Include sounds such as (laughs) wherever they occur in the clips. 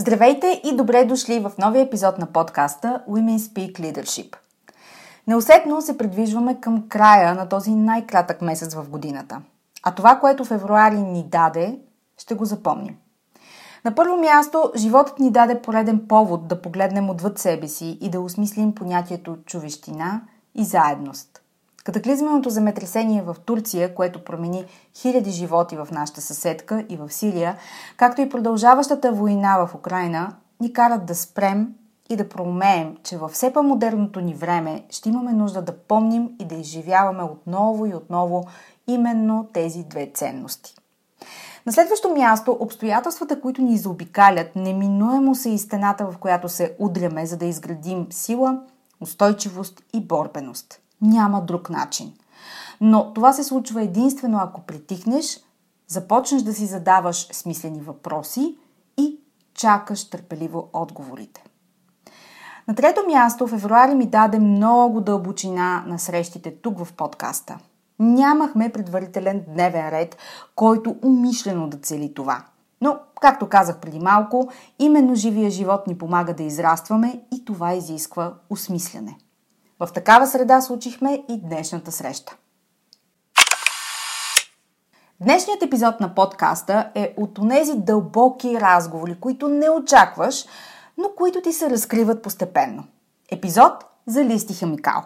Здравейте и добре дошли в новия епизод на подкаста Women Speak Leadership. Неусетно се придвижваме към края на този най-кратък месец в годината. А това, което февруари ни даде, ще го запомним. На първо място, животът ни даде пореден повод да погледнем отвъд себе си и да осмислим понятието човещина и заедност. Катаклизменото земетресение в Турция, което промени хиляди животи в нашата съседка и в Сирия, както и продължаващата война в Украина, ни карат да спрем и да проумеем, че във все по-модерното ни време ще имаме нужда да помним и да изживяваме отново и отново именно тези две ценности. На следващо място, обстоятелствата, които ни заобикалят, неминуемо са и стената, в която се удряме, за да изградим сила, устойчивост и борбеност – няма друг начин. Но това се случва единствено ако притихнеш, започнеш да си задаваш смислени въпроси и чакаш търпеливо отговорите. На трето място, февруари ми даде много дълбочина на срещите тук в подкаста. Нямахме предварителен дневен ред, който умишлено да цели това. Но, както казах преди малко, именно живия живот ни помага да израстваме и това изисква осмисляне. В такава среда случихме и днешната среща. Днешният епизод на подкаста е от онези дълбоки разговори, които не очакваш, но които ти се разкриват постепенно. Епизод за листи химикал.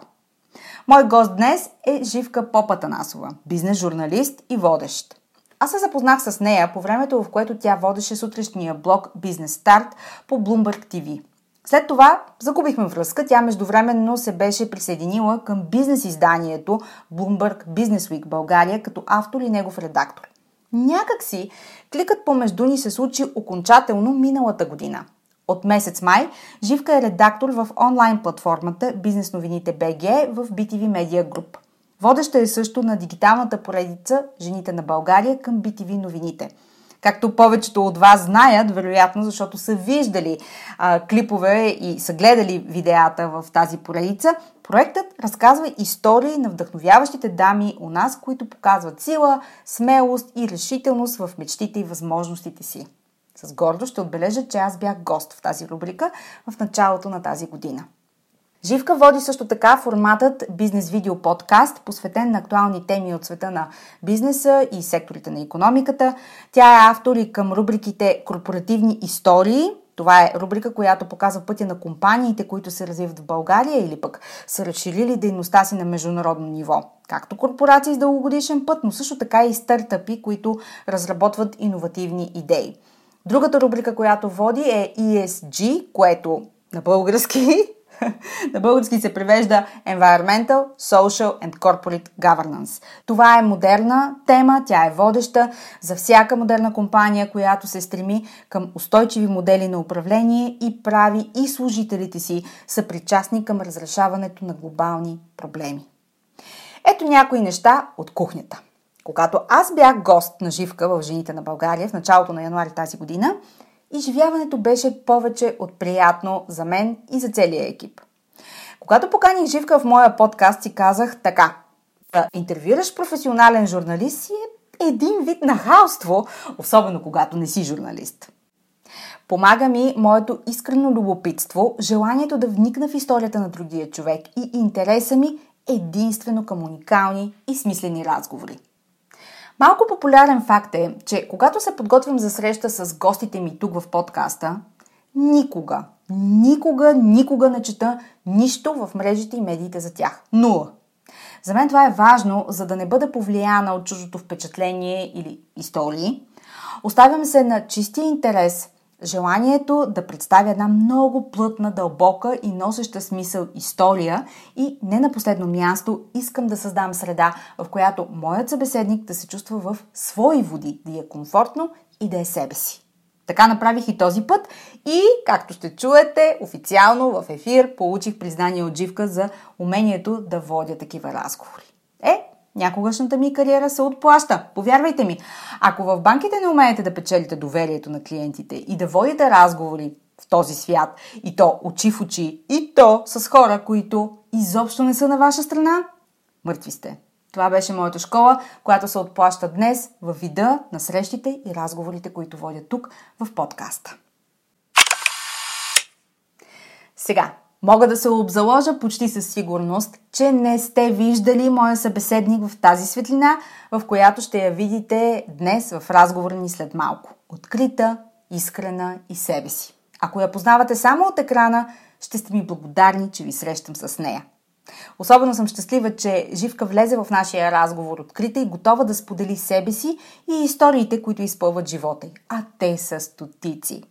Мой гост днес е Живка Попатанасова, бизнес-журналист и водещ. Аз се запознах с нея по времето, в което тя водеше сутрешния блог Бизнес Старт по Bloomberg TV – след това загубихме връзка. Тя междувременно се беше присъединила към бизнес изданието Bloomberg Business Week България като автор и негов редактор. Някак си кликът помежду ни се случи окончателно миналата година. От месец май Живка е редактор в онлайн платформата Бизнес новините БГ в BTV Media Group. Водеща е също на дигиталната поредица Жените на България към BTV новините – Както повечето от вас знаят, вероятно, защото са виждали а, клипове и са гледали видеята в тази поредица, проектът разказва истории на вдъхновяващите дами у нас, които показват сила, смелост и решителност в мечтите и възможностите си. С гордост ще отбележа, че аз бях гост в тази рубрика в началото на тази година. Живка води също така форматът Бизнес Видео Подкаст, посветен на актуални теми от света на бизнеса и секторите на економиката. Тя е автор и към рубриките Корпоративни истории. Това е рубрика, която показва пътя на компаниите, които се развиват в България или пък са разширили дейността си на международно ниво. Както корпорации с дългогодишен път, но също така и стартъпи, които разработват иновативни идеи. Другата рубрика, която води е ESG, което на български (laughs) (laughs) На български се превежда Environmental, Social and Corporate Governance. Това е модерна тема, тя е водеща за всяка модерна компания, която се стреми към устойчиви модели на управление и прави и служителите си съпричастни към разрешаването на глобални проблеми. Ето някои неща от кухнята. Когато аз бях гост на живка в Жените на България в началото на януари тази година, изживяването беше повече от приятно за мен и за целия екип. Когато поканих Живка в моя подкаст, си казах така. Да интервюираш професионален журналист си е един вид нахалство, особено когато не си журналист. Помага ми моето искрено любопитство, желанието да вникна в историята на другия човек и интереса ми единствено към уникални и смислени разговори. Малко популярен факт е, че когато се подготвим за среща с гостите ми тук в подкаста, никога, никога, никога не чета нищо в мрежите и медиите за тях. Нула. За мен това е важно, за да не бъда повлияна от чуждото впечатление или истории. Оставям се на чистия интерес, желанието да представя една много плътна, дълбока и носеща смисъл история и не на последно място искам да създам среда, в която моят събеседник да се чувства в свои води, да е комфортно и да е себе си. Така направих и този път и, както ще чуете, официално в ефир получих признание от Живка за умението да водя такива разговори. Е, някогашната ми кариера се отплаща. Повярвайте ми, ако в банките не умеете да печелите доверието на клиентите и да водите разговори в този свят, и то очи в очи, и то с хора, които изобщо не са на ваша страна, мъртви сте. Това беше моята школа, която се отплаща днес в вида на срещите и разговорите, които водя тук в подкаста. Сега, мога да се обзаложа почти със сигурност, че не сте виждали моя събеседник в тази светлина, в която ще я видите днес в разговора ни след малко. Открита, искрена и себе си. Ако я познавате само от екрана, ще сте ми благодарни, че ви срещам с нея. Особено съм щастлива, че Живка влезе в нашия разговор открита и готова да сподели себе си и историите, които изпълват живота й. А те са стотици.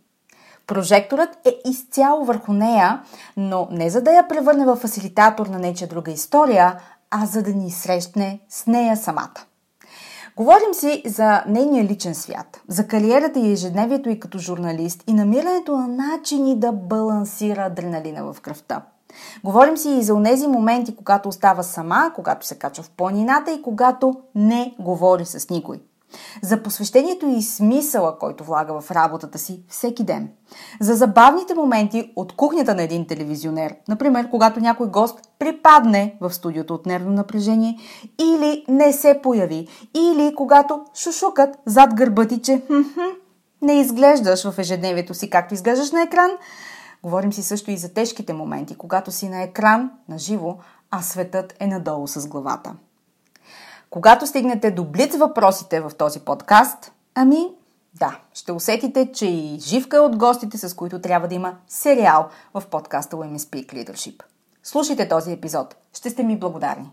Прожекторът е изцяло върху нея, но не за да я превърне в фасилитатор на нечия друга история, а за да ни срещне с нея самата. Говорим си за нейния личен свят, за кариерата и ежедневието и като журналист и намирането на начини да балансира адреналина в кръвта – Говорим си и за тези моменти, когато остава сама, когато се качва в планината и когато не говори с никой. За посвещението и смисъла, който влага в работата си всеки ден. За забавните моменти от кухнята на един телевизионер. Например, когато някой гост припадне в студиото от нервно напрежение или не се появи. Или когато шушукат зад гърба ти, че не изглеждаш в ежедневието си както изглеждаш на екран, Говорим си също и за тежките моменти, когато си на екран, на живо, а светът е надолу с главата. Когато стигнете до блиц въпросите в този подкаст, ами да, ще усетите, че и Живка е от гостите, с които трябва да има сериал в подкаста Women Speak Leadership. Слушайте този епизод. Ще сте ми благодарни.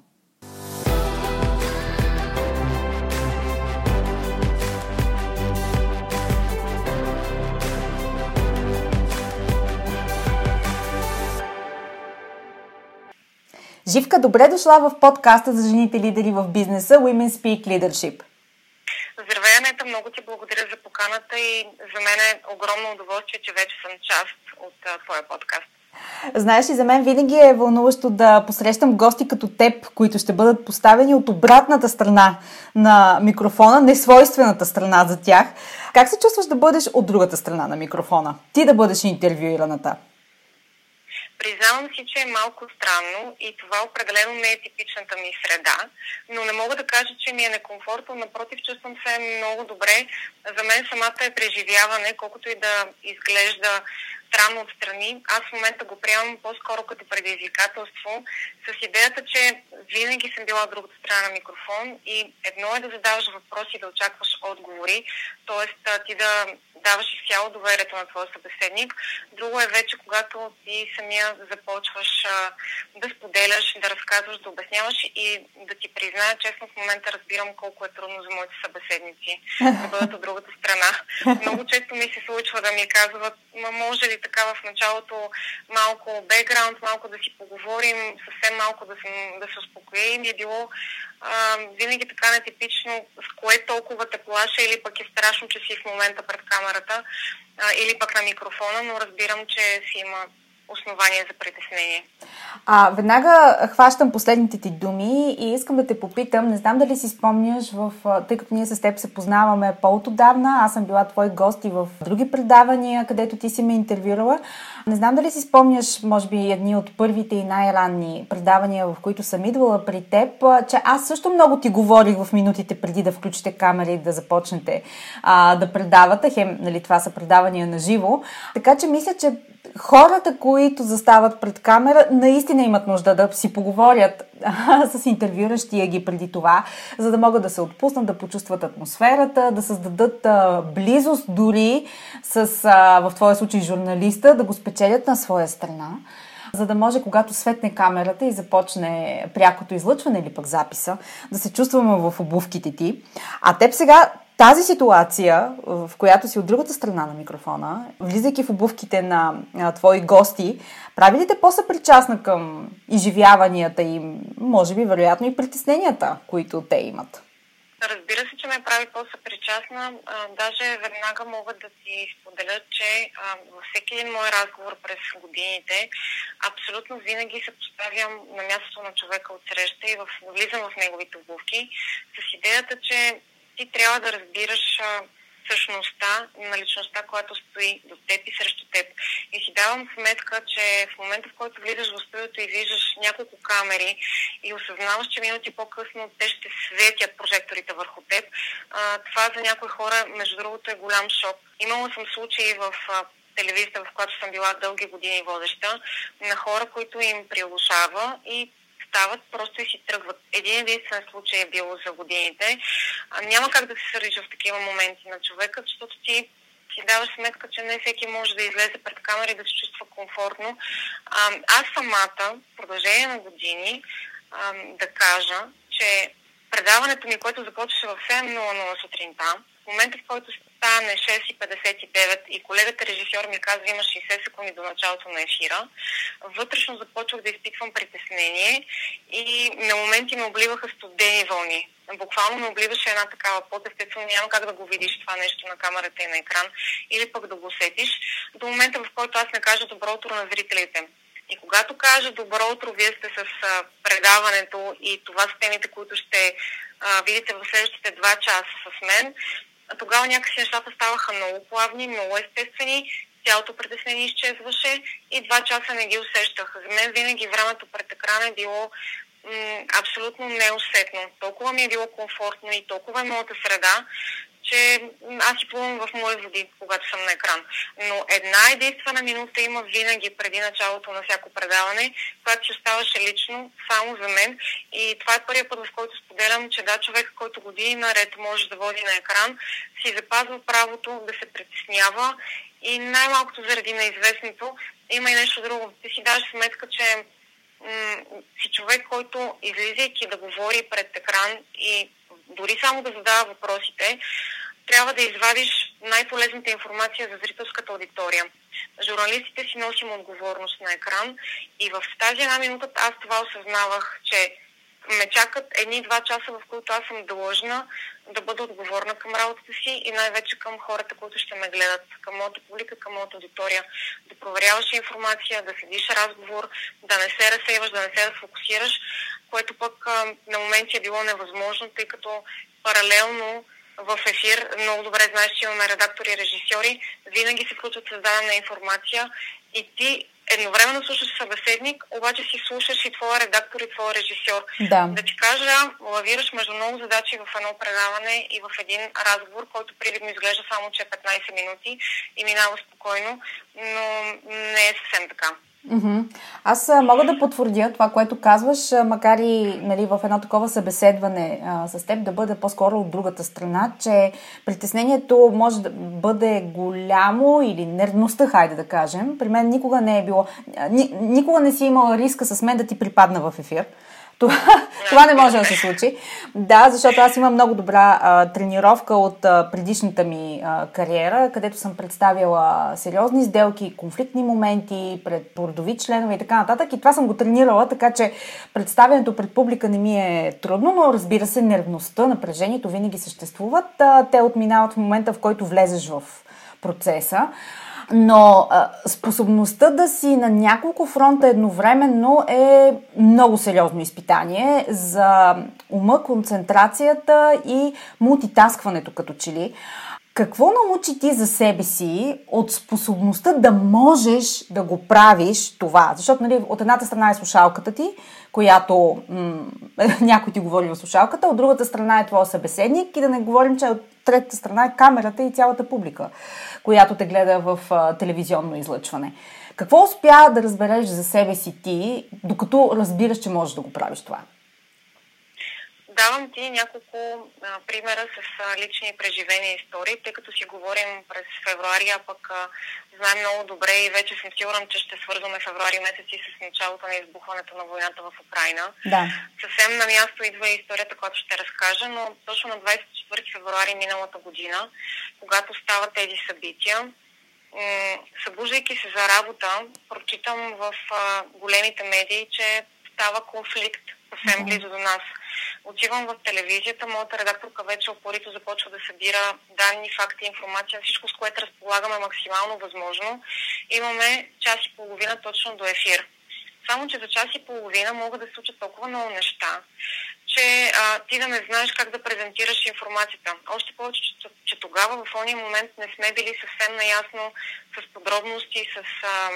Живка, добре дошла в подкаста за жените лидери в бизнеса Women Speak Leadership. Здравей, Анета, много ти благодаря за поканата и за мен е огромно удоволствие, че вече съм част от а, твоя подкаст. Знаеш ли, за мен винаги е вълнуващо да посрещам гости като теб, които ще бъдат поставени от обратната страна на микрофона, несвойствената страна за тях. Как се чувстваш да бъдеш от другата страна на микрофона? Ти да бъдеш интервюираната? Признавам си, че е малко странно и това определено не е типичната ми среда, но не мога да кажа, че ми е некомфортно. Напротив, чувствам се много добре. За мен самата е преживяване, колкото и да изглежда странно отстрани. Аз в момента го приемам по-скоро като предизвикателство, с идеята, че винаги съм била от другата страна на микрофон и едно е да задаваш въпроси и да очакваш отговори, т.е. ти да даваш изцяло доверието на твоя събеседник. Друго е вече, когато ти самия започваш а, да споделяш, да разказваш, да обясняваш и да ти призная, честно в момента разбирам колко е трудно за моите събеседници да бъдат от другата страна. Много често ми се случва да ми казват, ма може ли така в началото малко бекграунд, малко да си поговорим, съвсем малко да, съм, да се успокоим. И е било а, винаги така нетипично, с кое толкова те плаша или пък е страшно, че си в момента пред камерата а, или пък на микрофона, но разбирам, че си има основания за притеснение. А, веднага хващам последните ти думи и искам да те попитам, не знам дали си спомняш, в, тъй като ние с теб се познаваме по-отдавна, аз съм била твой гост и в други предавания, където ти си ме интервюрала. Не знам дали си спомняш, може би, едни от първите и най-ранни предавания, в които съм идвала при теб, че аз също много ти говорих в минутите преди да включите камери и да започнете а, да предавате. Хем, нали, това са предавания на живо. Така че мисля, че хората, които застават пред камера, наистина имат нужда да си поговорят (laughs) с интервюращия ги преди това, за да могат да се отпуснат, да почувстват атмосферата, да създадат а, близост дори с, а, в твоя случай, журналиста, да го спечелят на своя страна за да може, когато светне камерата и започне прякото излъчване или пък записа, да се чувстваме в обувките ти. А теб сега тази ситуация, в която си от другата страна на микрофона, влизайки в обувките на, твои гости, прави ли те по-съпричастна към изживяванията им, може би, вероятно и притесненията, които те имат? Разбира се, че ме прави по-съпричастна. даже веднага мога да ти споделя, че във всеки един мой разговор през годините абсолютно винаги се поставям на мястото на човека от среща и влизам в неговите обувки с идеята, че ти трябва да разбираш същността на личността, която стои до теб и срещу теб. И си давам сметка, че в момента, в който влизаш в студиото и виждаш няколко камери и осъзнаваш, че минути по-късно те ще светят прожекторите върху теб, а, това за някои хора, между другото, е голям шок. Имала съм случаи в а, телевизията, в която съм била дълги години водеща, на хора, които им приглушава и стават, просто и си тръгват. Един единствен случай е било за годините. А, няма как да се сърдиш в такива моменти на човека, защото ти си даваш сметка, че не всеки може да излезе пред камера и да се чувства комфортно. А, аз самата, в продължение на години, а, да кажа, че предаването ми, което започваше в 7.00 сутринта, в момента, в който стане 6.59 и колегата режисьор ми казва, има 60 секунди до началото на ефира, вътрешно започвах да изпитвам притеснение и на моменти ме обливаха студени вълни. Буквално ме обливаше една такава пот, естествено няма как да го видиш това нещо на камерата и на екран, или пък да го усетиш, до момента в който аз не кажа добро утро на зрителите. И когато кажа добро утро, вие сте с а, предаването и това са темите, които ще а, видите в следващите два часа с мен, тогава някакси нещата ставаха много плавни, много естествени, цялото притеснение изчезваше и два часа не ги усещах. За мен винаги времето пред екрана е било м- абсолютно неусетно. Толкова ми е било комфортно и толкова е моята среда, че аз си плувам в мои води, когато съм на екран. Но една единствена минута има винаги преди началото на всяко предаване, която се оставаше лично, само за мен. И това е първият път, в който споделям, че да, човек, който години наред може да води на екран, си запазва правото да се притеснява и най-малкото заради неизвестното. Има и нещо друго. Ти си даваш сметка, че м- си човек, който излизайки да говори пред екран и дори само да задава въпросите, трябва да извадиш най-полезната информация за зрителската аудитория. Журналистите си носим отговорност на екран и в тази една минута аз това осъзнавах, че ме чакат едни-два часа, в които аз съм длъжна да бъда отговорна към работата си и най-вече към хората, които ще ме гледат, към моята публика, към моята аудитория. Да проверяваш информация, да седиш разговор, да не се разсейваш, да не се разфокусираш, което пък на моменти е било невъзможно, тъй като паралелно в ефир, много добре знаеш, че имаме редактори и режисьори, винаги се включват създадена информация и ти едновременно слушаш събеседник, обаче си слушаш и твоя редактор и твоя режисьор. Да. да ти кажа, лавираш между много задачи в едно предаване и в един разговор, който привидно изглежда само, че е 15 минути и минава спокойно, но не е съвсем така. Аз мога да потвърдя това, което казваш, макар и нали, в едно такова събеседване а, с теб да бъде по-скоро от другата страна, че притеснението може да бъде голямо или нервността, хайде да кажем. При мен никога не е било, ни, никога не си имала риска с мен да ти припадна в ефир. Това, (laughs) това не може да се случи. Да, защото аз имам много добра а, тренировка от а, предишната ми а, кариера, където съм представила сериозни сделки, конфликтни моменти пред породови членове и така нататък. И това съм го тренирала, така че представянето пред публика не ми е трудно, но разбира се, нервността, напрежението винаги съществуват. А, те отминават в момента, в който влезеш в процеса. Но а, способността да си на няколко фронта едновременно е много сериозно изпитание за ума, концентрацията и мултитаскването като че ли. Какво научи ти за себе си от способността да можеш да го правиш това? Защото нали, от едната страна е слушалката ти, която м- (laughs) някой ти говори в слушалката, от другата страна е твоя събеседник и да не говорим, че от третата страна е камерата и цялата публика, която те гледа в а, телевизионно излъчване. Какво успя да разбереш за себе си ти, докато разбираш, че можеш да го правиш това? Давам ти няколко а, примера с а, лични преживения истории, тъй като си говорим през февруари, а пък а, знаем много добре и вече съм сигурна, че ще свързваме февруари месец и с началото на избухването на войната в Украина. Да. Съвсем на място идва и историята, която ще разкажа, но точно на 24 февруари миналата година, когато стават тези събития, събуждайки се за работа, прочитам в а, големите медии, че става конфликт съвсем близо до нас. Отивам в телевизията, моята редакторка вече опорито започва да събира данни, факти, информация, всичко с което разполагаме максимално възможно. Имаме час и половина точно до ефир. Само, че за час и половина могат да се случат толкова много неща, че а, ти да не знаеш как да презентираш информацията. Още повече, че, че тогава в този момент не сме били съвсем наясно с подробности, с а,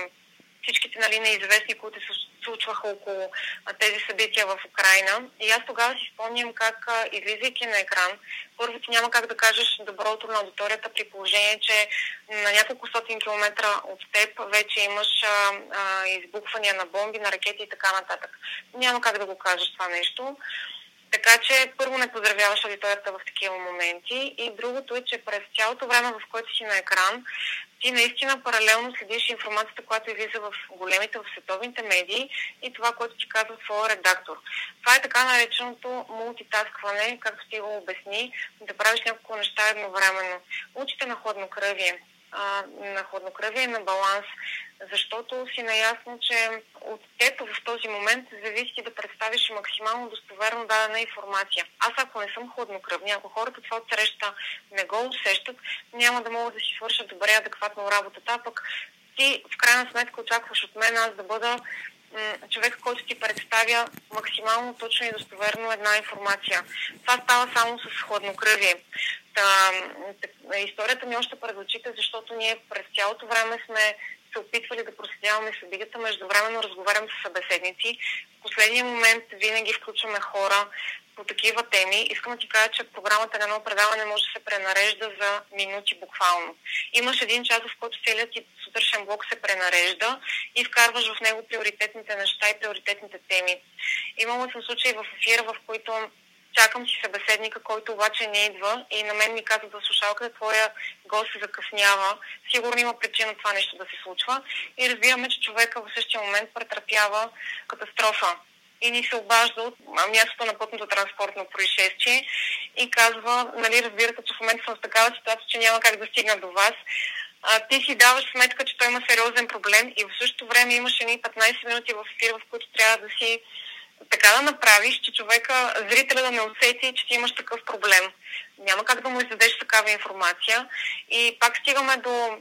всичките нали, неизвестни, които се случваха около тези събития в Украина. И аз тогава си спомням как, излизайки на екран, първо ти няма как да кажеш добро утро на аудиторията при положение, че на няколко стотин километра от теб вече имаш а, а, избухвания на бомби, на ракети и така нататък. Няма как да го кажеш това нещо. Така че първо не поздравяваш аудиторията в такива моменти и другото е, че през цялото време, в което си на екран, ти наистина паралелно следиш информацията, която излиза в големите, в световните медии и това, което ти казва твоя редактор. Това е така нареченото мултитаскване, както ти го обясни, да правиш няколко неща едновременно. Учите на хладнокръвие, на хладнокръвие и на баланс, защото си наясно, че от теб в този момент зависи да представиш максимално достоверно дадена информация. Аз ако не съм хладнокръвни, ако хората това от среща не го усещат, няма да могат да си свършат добре адекватно работата, а пък ти в крайна сметка очакваш от мен аз да бъда човек, който ти представя максимално точно и достоверно една информация. Това става само с хладнокръвие. Та, историята ми още пред очите, защото ние през цялото време сме се опитвали да проследяваме събитията, междувременно разговарям с събеседници. В последния момент винаги включваме хора по такива теми. Искам да ти кажа, че програмата на едно предаване може да се пренарежда за минути буквално. Имаш един час, в който целият ти сутрешен блок се пренарежда и вкарваш в него приоритетните неща и приоритетните теми. Имала съм случаи в ефира, в които чакам си събеседника, който обаче не идва и на мен ми казва да слушалка, твоя гост се закъснява. Сигурно има причина това нещо да се случва. И разбираме, че човека в същия момент претърпява катастрофа и ни се обажда от мястото на пътното транспортно происшествие и казва, нали, разбирате, че в момента съм в такава ситуация, че няма как да стигна до вас. А, ти си даваш сметка, че той има сериозен проблем и в същото време имаш едни 15 минути в ефир, в които трябва да си така да направиш, че човека, зрителя да не усети, че ти имаш такъв проблем. Няма как да му издадеш такава информация. И пак стигаме до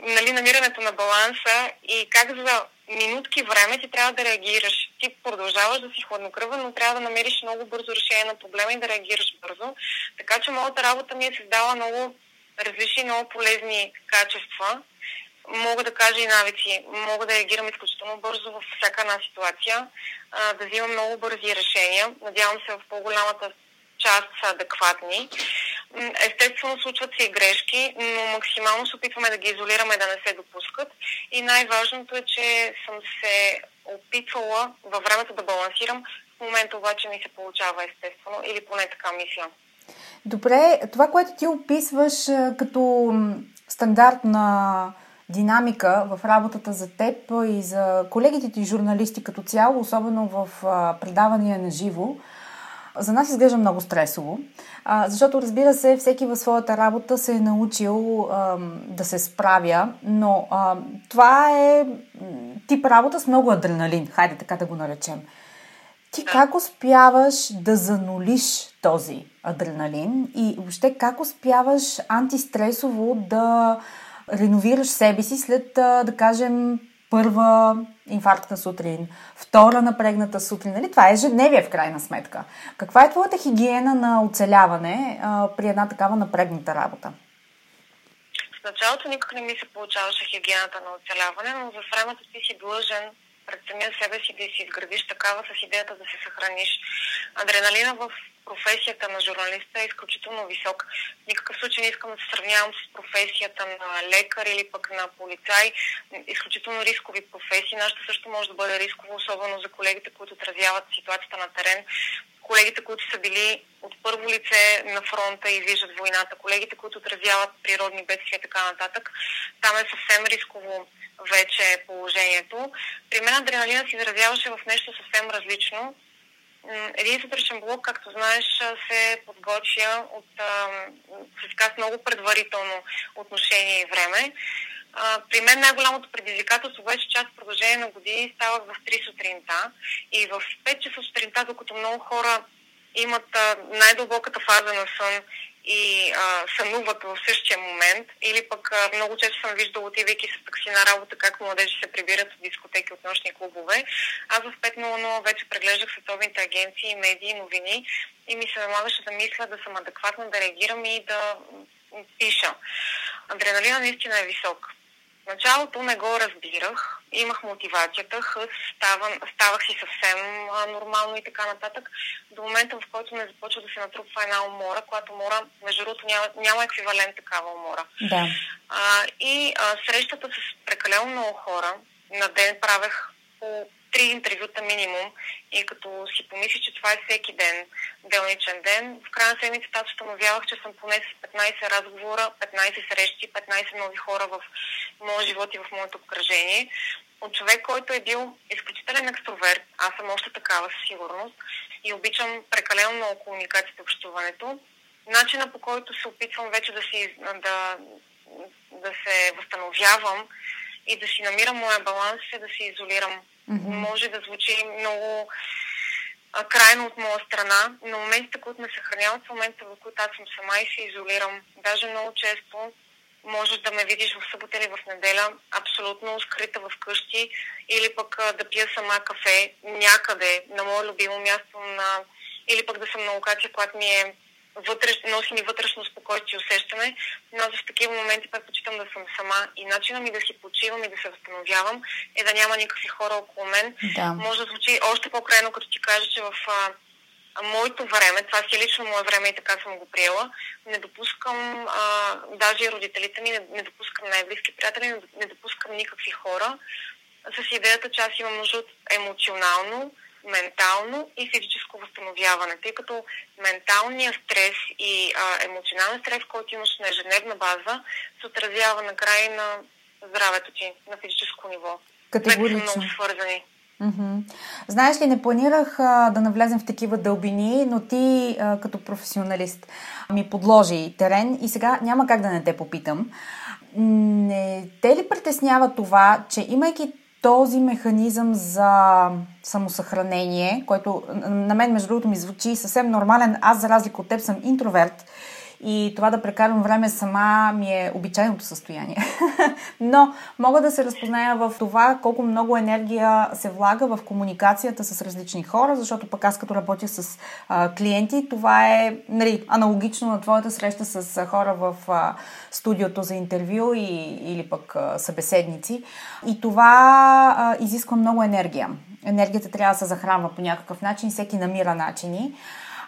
нали, намирането на баланса и как за минутки време ти трябва да реагираш. Ти продължаваш да си хладнокръвен, но трябва да намериш много бързо решение на проблема и да реагираш бързо. Така че моята работа ми е създала много различни, много полезни качества. Мога да кажа и навици. Мога да реагирам изключително бързо във всяка една ситуация, да взимам много бързи решения. Надявам се в по-голямата част са адекватни. Естествено, случват се и грешки, но максимално се опитваме да ги изолираме да не се допускат. И най-важното е, че съм се опитвала във времето да балансирам. В момента обаче ми се получава естествено, или поне така мисля. Добре, това, което ти описваш като стандартна динамика в работата за теб и за колегите ти журналисти като цяло, особено в предавания на живо, за нас изглежда много стресово, защото разбира се, всеки в своята работа се е научил да се справя, но това е тип работа с много адреналин, хайде така да го наречем. Ти как успяваш да занулиш този адреналин и въобще как успяваш антистресово да реновираш себе си след, да кажем, първа инфарктна сутрин, втора напрегната сутрин. Нали? Това е ежедневие в крайна сметка. Каква е твоята хигиена на оцеляване а, при една такава напрегната работа? В началото никак не ми се получаваше хигиената на оцеляване, но за времето ти си длъжен пред самия себе си да си изградиш такава с идеята да се съхраниш. Адреналина в професията на журналиста е изключително висок. В никакъв случай не искам да се сравнявам с професията на лекар или пък на полицай. Изключително рискови професии. Нашата също може да бъде рисково, особено за колегите, които отразяват ситуацията на терен колегите, които са били от първо лице на фронта и виждат войната, колегите, които отразяват природни бедствия и така нататък. Там е съвсем рисково вече положението. При мен адреналина се изразяваше в нещо съвсем различно. Един сутрешен блок, както знаеш, се подготвя от, с много предварително отношение и време. А, при мен най-голямото предизвикателство беше част в продължение на години ставах в 3 сутринта и в 5 часа сутринта, докато много хора имат най-дълбоката фаза на сън и а, сънуват в същия момент, или пък а, много често съм виждала, отивайки с такси на работа, как младежи се прибират в дискотеки от нощни клубове. Аз в 5.00 вече преглеждах световните агенции, медии, новини и ми се налагаше да мисля, да съм адекватна, да реагирам и да пиша. Адреналина наистина е висок началото не го разбирах, имах мотивацията, хъс, ставам, ставах си съвсем а, нормално и така нататък, до момента в който не започва да се натрупва една умора, която умора, между другото, няма, няма еквивалент такава умора. Да. А, и а, срещата с прекалено много хора, на ден правех по три интервюта минимум и като си помисли, че това е всеки ден, делничен ден, в края на седмицата аз установявах, че съм поне с 15 разговора, 15 срещи, 15 нови хора в моят живот и в моето обкръжение. От човек, който е бил изключителен екстроверт, аз съм още такава със сигурност и обичам прекалено много комуникацията и общуването, начина по който се опитвам вече да, си, да, да се възстановявам и да си намирам моя баланс е да се изолирам Mm-hmm. Може да звучи много а, крайно от моя страна, но моментите, които ме съхраняват, са моментите, в които аз съм сама и се изолирам. Даже много често можеш да ме видиш в събота или в неделя абсолютно скрита в къщи или пък а, да пия сама кафе някъде на мое любимо място на... или пък да съм на локация, която ми е вътреш, носи ми вътрешно спокойствие и усещане, но аз в такива моменти предпочитам да съм сама и начина ми да си почивам и да се възстановявам е да няма никакви хора около мен. Да. Може да звучи още по-крайно, като ти кажа, че в а, моето време, това си е лично мое време и така съм го приела, не допускам, а, даже и родителите ми, не, не допускам най-близки приятели, не, не допускам никакви хора с идеята, че аз имам нужда от емоционално, ментално и физическо възстановяване, тъй като менталният стрес и а, емоционален стрес, който имаш на ежедневна база, се отразява накрая на здравето ти на физическо ниво. Категорично. Те са много свързани. Mm-hmm. Знаеш ли, не планирах а, да навлезем в такива дълбини, но ти а, като професионалист ми подложи терен и сега няма как да не те попитам. Не те ли притеснява това, че имайки този механизъм за самосъхранение, който на мен, между другото, ми звучи съвсем нормален. Аз, за разлика от теб, съм интроверт и това да прекарвам време сама ми е обичайното състояние. (laughs) Но мога да се разпозная в това колко много енергия се влага в комуникацията с различни хора, защото пък аз като работя с а, клиенти, това е нали, аналогично на твоята среща с хора в а, студиото за интервю и, или пък а, събеседници. И това а, изисква много енергия. Енергията трябва да се захранва по някакъв начин, всеки намира начини.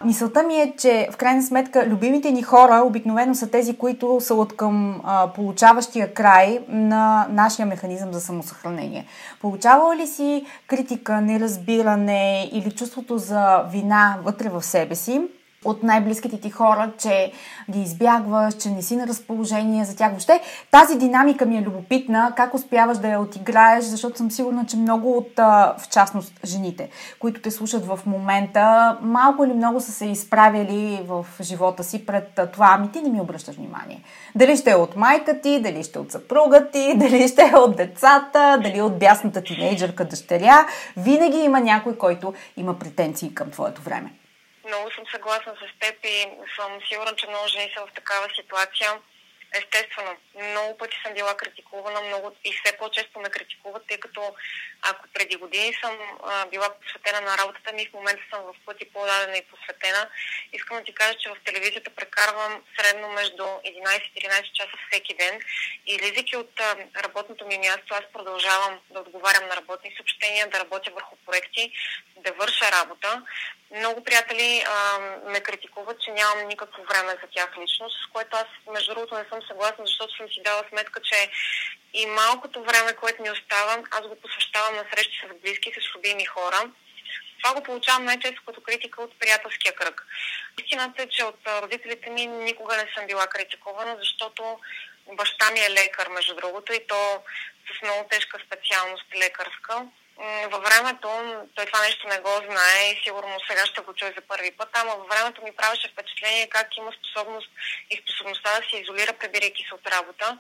Мисълта ми е, че в крайна сметка любимите ни хора обикновено са тези, които са от към а, получаващия край на нашия механизъм за самосъхранение. Получавала ли си критика, неразбиране или чувството за вина вътре в себе си? От най-близките ти хора, че ги избягваш, че не си на разположение за тях. Въобще тази динамика ми е любопитна, как успяваш да я отиграеш, защото съм сигурна, че много от, в частност, жените, които те слушат в момента, малко или много са се изправили в живота си пред това, ами ти не ми обръщаш внимание. Дали ще е от майка ти, дали ще е от съпруга ти, (laughs) дали ще е от децата, дали от бясната тинейджърка дъщеря, винаги има някой, който има претенции към твоето време. Много съм съгласна с теб и съм сигурна, че много жени са в такава ситуация. Естествено, много пъти съм била критикувана много и все по-често ме критикуват, тъй като ако преди години съм а, била посветена на работата ми, в момента съм в пъти по-дадена и посветена. Искам да ти кажа, че в телевизията прекарвам средно между 11-13 часа всеки ден и излизайки от а, работното ми място, аз продължавам да отговарям на работни съобщения, да работя върху проекти, да върша работа. Много приятели а, ме критикуват, че нямам никакво време за тях лично, с което аз между другото не съм съгласна, защото съм си дала сметка, че и малкото време, което ми остава, аз го посвещавам на срещи с близки, с любими хора. Това го получавам най-често като критика от приятелския кръг. Истината е, че от родителите ми никога не съм била критикувана, защото баща ми е лекар, между другото, и то с много тежка специалност лекарска във времето, той това нещо не го знае и сигурно сега ще го чуе за първи път, ама във времето ми правеше впечатление как има способност и способността да се изолира, прибирайки се от работа.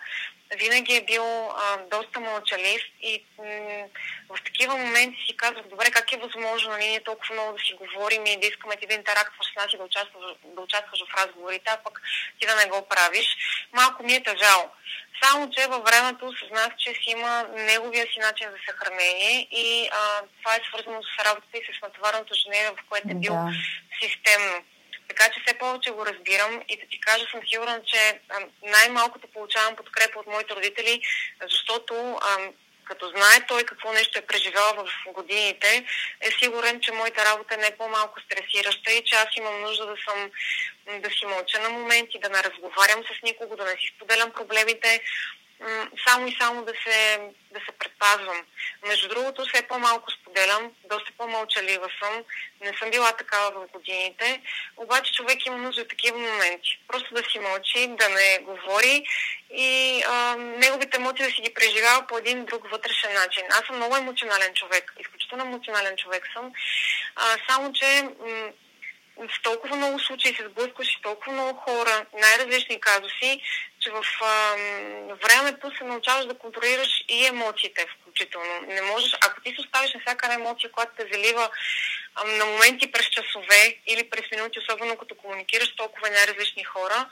Винаги е бил а, доста мълчалив и м- в такива моменти си казвах, добре, как е възможно нали, ние толкова много да си говорим и да искаме ти да интерактуваш с нас и да участваш, да участваш в разговорите, а пък ти да не го правиш. Малко ми е тъжало. Само, че във времето осъзнах, че си има неговия си начин за съхранение и а, това е свързано с работата и с натоварното женение, в което е бил да. системно. Така че все повече го разбирам и да ти кажа, съм сигурна, че най-малкото получавам подкрепа от моите родители, защото а, като знае той какво нещо е преживял в годините, е сигурен, че моята работа не е по-малко стресираща и че аз имам нужда да съм да си мълча на моменти, да не разговарям с никого, да не си споделям проблемите, само и само да се, да се предпазвам. Между другото, все по-малко споделям, доста по-мълчалива съм, не съм била такава в годините, обаче човек има нужда от такива моменти. Просто да си мълчи, да не говори и а, неговите емоции да си ги преживява по един друг вътрешен начин. Аз съм много емоционален човек, изключително емоционален човек съм, а, само че м- в толкова много случаи се сблъскваш и толкова много хора, най-различни казуси, че в а, времето се научаваш да контролираш и емоциите включително. Не можеш, ако ти се оставиш на всяка една емоция, която те залива а, на моменти през часове или през минути, особено като комуникираш толкова най-различни хора,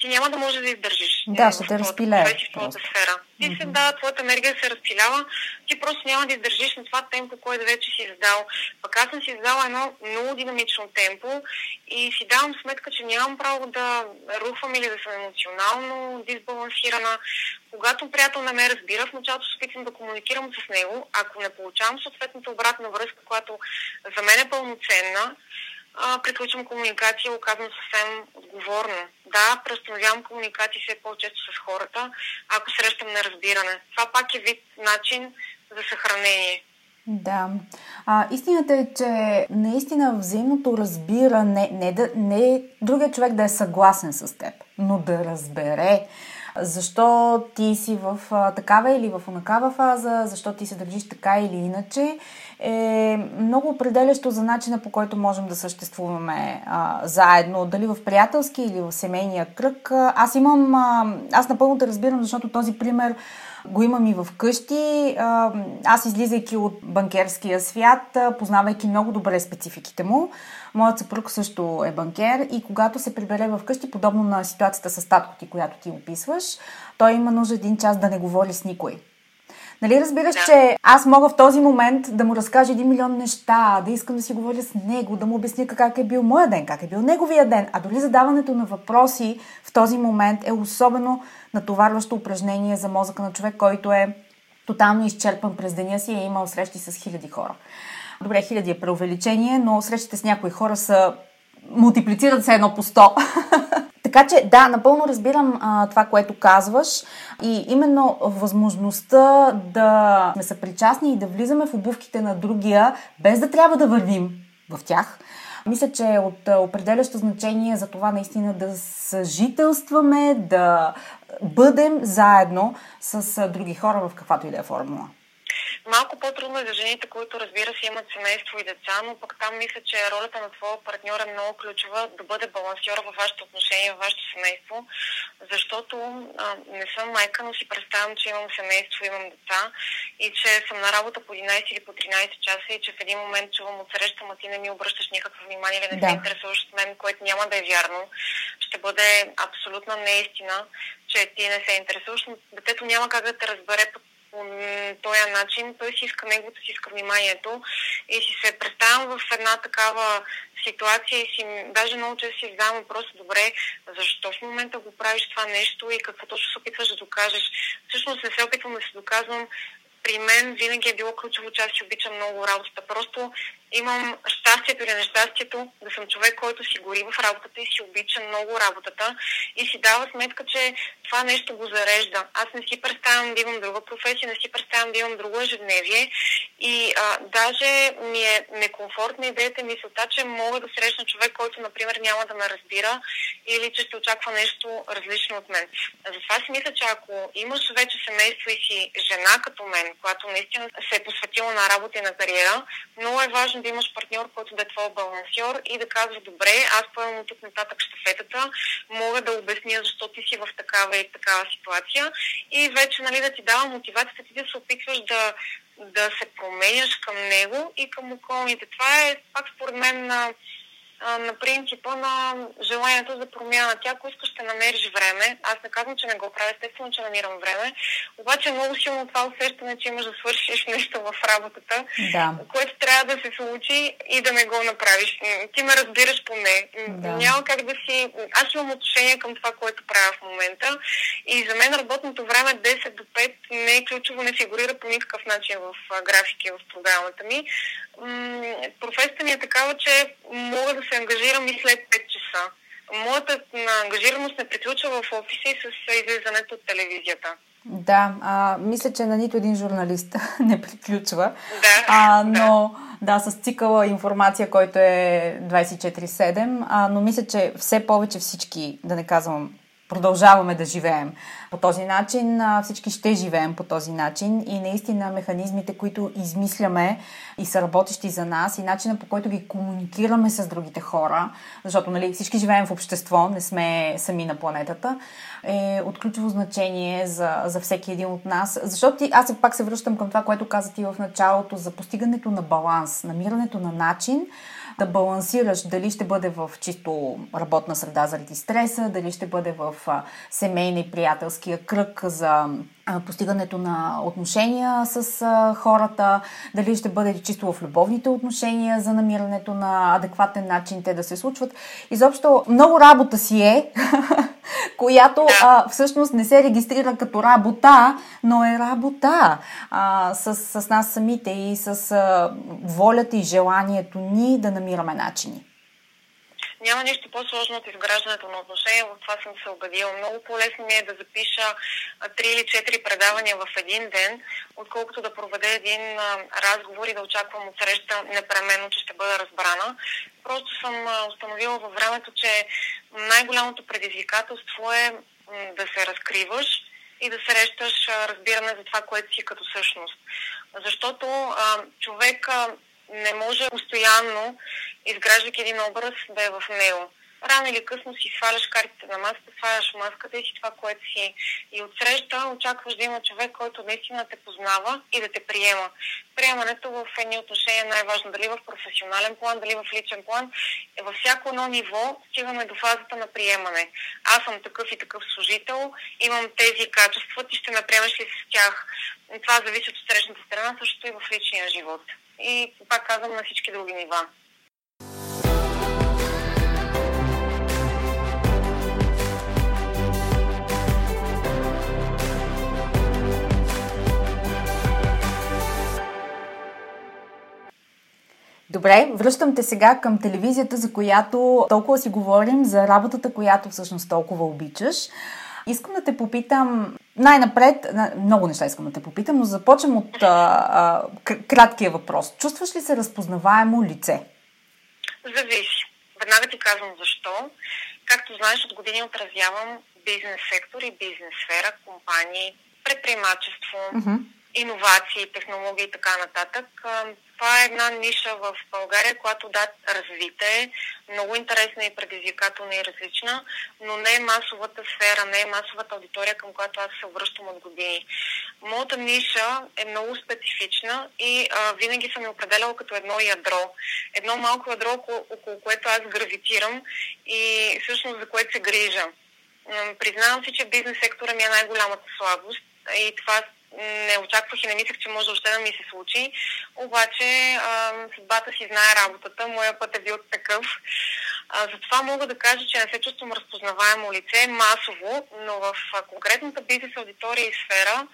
ти няма да можеш да издържиш. Да, ще те разпилее. В твоята сфера. Ти mm-hmm. се, да, твоята енергия се разпилява, ти просто няма да издържиш на това темпо, което вече си издал. Пък аз съм си издала едно много динамично темпо и си давам сметка, че нямам право да рухвам или да съм емоционално дисбалансирана. Когато приятел не ме разбира, в началото се опитвам да комуникирам с него. Ако не получавам съответната обратна връзка, която за мен е пълноценна, а, приключвам комуникация, го казвам съвсем отговорно. Да, преустановявам комуникации все по-често с хората, ако срещам неразбиране. Това пак е вид начин за съхранение. Да. А, истината е, че наистина взаимното разбиране, не, да, не другия човек да е съгласен с теб, но да разбере защо ти си в такава или в онакава фаза, защо ти се държиш така или иначе, е много определящо за начина по който можем да съществуваме а, заедно, дали в приятелски или в семейния кръг. Аз имам, а, аз напълно те разбирам, защото този пример го имам и в къщи. Аз излизайки от банкерския свят, познавайки много добре спецификите му, моят съпруг също е банкер и когато се прибере в къщи, подобно на ситуацията с татко ти, която ти описваш, той има нужда един час да не говори с никой. Нали разбираш, да. че аз мога в този момент да му разкажа един милион неща, да искам да си говоря с него, да му обясня как е бил моя ден, как е бил неговия ден. А дори задаването на въпроси в този момент е особено натоварващо упражнение за мозъка на човек, който е тотално изчерпан през деня си и е имал срещи с хиляди хора. Добре, хиляди е преувеличение, но срещите с някои хора са мултиплицират се едно по сто. (laughs) Така че да, напълно разбирам а, това, което казваш и именно възможността да сме съпричастни и да влизаме в обувките на другия, без да трябва да вървим в тях, мисля, че е от определящо значение за това наистина да съжителстваме, да бъдем заедно с други хора в каквато и да е формула. Малко по-трудно е за жените, които разбира се имат семейство и деца, но пък там мисля, че ролята на твоя партньор е много ключова да бъде балансьор във вашето отношение, във вашето семейство, защото а, не съм майка, но си представям, че имам семейство, имам деца и че съм на работа по 11 или по 13 часа и че в един момент чувам от среща, ма ти не ми обръщаш никакво внимание или не да. се интересуваш от мен, което няма да е вярно. Ще бъде абсолютна неистина, че ти не се интересуваш, но детето няма как да те разбере по този начин. Той си иска неговото, си иска вниманието и си се представям в една такава ситуация и си, даже много често си задавам въпроса, добре, защо в момента го правиш това нещо и какво точно се опитваш да докажеш. Всъщност не се опитвам да се доказвам, при мен винаги е било ключово, че аз си обичам много работата. Просто имам щастието или нещастието да съм човек, който си гори в работата и си обича много работата и си дава сметка, че това нещо го зарежда. Аз не си представям да имам друга професия, не си представям да имам друго ежедневие и а, даже ми е некомфортна идеята мисълта, че мога да срещна човек, който, например, няма да ме разбира или че ще очаква нещо различно от мен. Затова си мисля, че ако имаш вече семейство и си жена като мен, която наистина се е посветила на работа и на кариера, много е важно да имаш партньор, който да е твой балансьор и да казва, добре, аз поемам от тук нататък щафетата, мога да обясня защо ти си в такава и такава ситуация и вече нали, да ти дава мотивацията ти да се опитваш да, да се променяш към него и към околните. Това е пак според мен на на принципа на желанието за промяна. Тя, ако искаш, ще намериш време. Аз не казвам, че не го правя, естествено, че намирам време. Обаче много силно това усещане, че имаш да свършиш (laughs) нещо в работата, да. което трябва да се случи и да не го направиш. Ти ме разбираш поне. Да. Няма как да си... Аз имам отношение към това, което правя в момента. И за мен работното време 10 до 5 не е ключово, не фигурира по никакъв начин в графики в програмата ми професията ми е такава, че мога да се ангажирам и след 5 часа. Моята ангажираност не приключва в офиса и с излизането от телевизията. Да, а, мисля, че на нито един журналист (laughs) не приключва. Да, а, (laughs) но да. да, с цикъла информация, който е 24-7, а, но мисля, че все повече всички, да не казвам продължаваме да живеем по този начин, всички ще живеем по този начин и наистина механизмите, които измисляме и са работещи за нас и начина по който ги комуникираме с другите хора, защото нали, всички живеем в общество, не сме сами на планетата, е от ключово значение за, за всеки един от нас. Защото ти, аз пак се връщам към това, което каза ти в началото за постигането на баланс, намирането на начин, да балансираш дали ще бъде в чисто работна среда заради стреса, дали ще бъде в семейна и приятелския кръг за постигането на отношения с хората, дали ще бъде чисто в любовните отношения за намирането на адекватен начин те да се случват. Изобщо много работа си е, (laughs) която да. а, всъщност не се регистрира като работа, но е работа а, с, с нас самите и с а, волята и желанието ни да намираме начини. Няма нищо по-сложно от изграждането на отношения, в това съм се убедила. Много по-лесно ми е да запиша три или четири предавания в един ден, отколкото да проведа един разговор и да очаквам от среща непременно, че ще бъда разбрана. Просто съм установила във времето, че най-голямото предизвикателство е да се разкриваш и да срещаш разбиране за това, което си като същност. Защото а, човек а, не може постоянно изграждайки един образ, да е в него. Рано или късно си сваляш картите на маската, сваляш маската и си това, което си. И отсреща очакваш да има човек, който наистина те познава и да те приема. Приемането в едни отношения е най-важно. Дали в професионален план, дали в личен план. Е във всяко едно ниво стигаме до фазата на приемане. Аз съм такъв и такъв служител, имам тези качества, ти ще ме приемаш ли с тях. Това зависи от срещната страна, също и в личния живот. И пак казвам на всички други нива. Добре, връщам те сега към телевизията, за която толкова си говорим, за работата, която всъщност толкова обичаш. Искам да те попитам най-напред, много неща искам да те попитам, но започвам от а, а, краткия въпрос. Чувстваш ли се разпознаваемо лице? Зависи. Веднага ти казвам защо. Както знаеш, от години отразявам бизнес сектор и бизнес сфера, компании, предприемачество, uh-huh иновации, технологии и така нататък. Това е една ниша в България, която да развита е, много интересна и предизвикателна и различна, но не е масовата сфера, не е масовата аудитория, към която аз се връщам от години. Моята ниша е много специфична и а, винаги съм я определяла като едно ядро. Едно малко ядро, около, около което аз гравитирам и всъщност за което се грижа. Признавам си, че бизнес сектора ми е най-голямата слабост и това не очаквах и не мислех, че може още да ми се случи. Обаче а, съдбата си знае работата, моя път е бил такъв. А, затова мога да кажа, че не се чувствам разпознаваемо лице масово, но в конкретната бизнес аудитория и сфера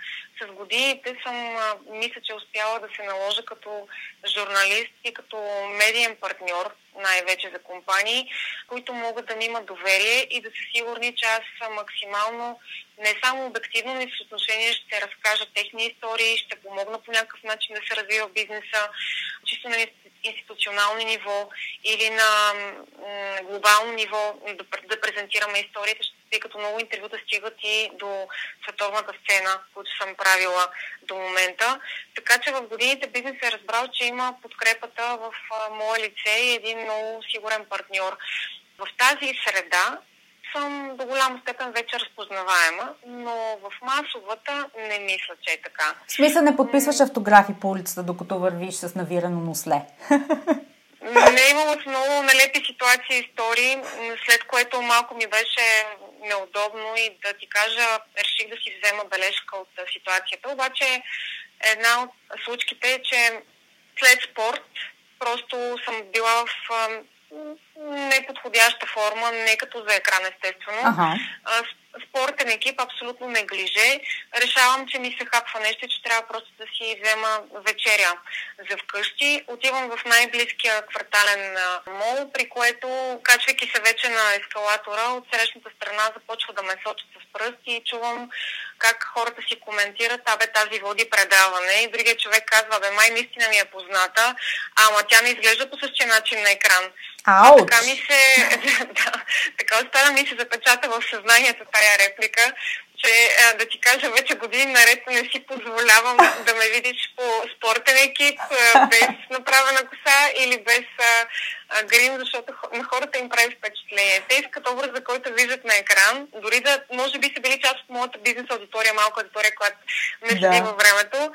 с годините съм, а, мисля, че успяла да се наложа като журналист и като медиен партньор, най-вече за компании, които могат да ми имат доверие и да са сигурни, че аз максимално не само обективно, но и с отношение ще разкажа техни истории, ще помогна по някакъв начин да се развива бизнеса, чисто на институционално ниво или на глобално ниво да, да презентираме историята, тъй като много интервюта стигат и до световната сцена, които съм правила до момента. Така че в годините бизнес е разбрал, че има подкрепата в мое лице и един много сигурен партньор. В тази среда съм до голяма степен вече разпознаваема, но в масовата не мисля, че е така. В смисъл не подписваш автографи по улицата, докато вървиш с навирано носле? Не имало много налепи ситуации и истории, след което малко ми беше неудобно и да ти кажа, реших да си взема бележка от ситуацията. Обаче една от случките е, че след спорт просто съм била в неподходяща форма, не като за екран естествено. Ага спортен екип, абсолютно неглиже. Решавам, че ми се хапва нещо, че трябва просто да си взема вечеря за вкъщи. Отивам в най-близкия квартален мол, при което, качвайки се вече на ескалатора, от срещната страна започва да ме сочат с пръст и чувам как хората си коментират, абе тази води предаване. И другия човек казва, бе май наистина ми е позната, ама тя не изглежда по същия начин на екран. А, така ми се, (laughs) да, така остана ми се запечата в съзнанието тая реплика, че да ти кажа, вече години наред не си позволявам (laughs) да ме видиш по спортен екип, без направена коса или без а, грим, защото на хората им прави впечатление. Те искат образа, който виждат на екран, дори да, може би са били част от моята бизнес аудитория, малка аудитория, която ме следи да. във времето,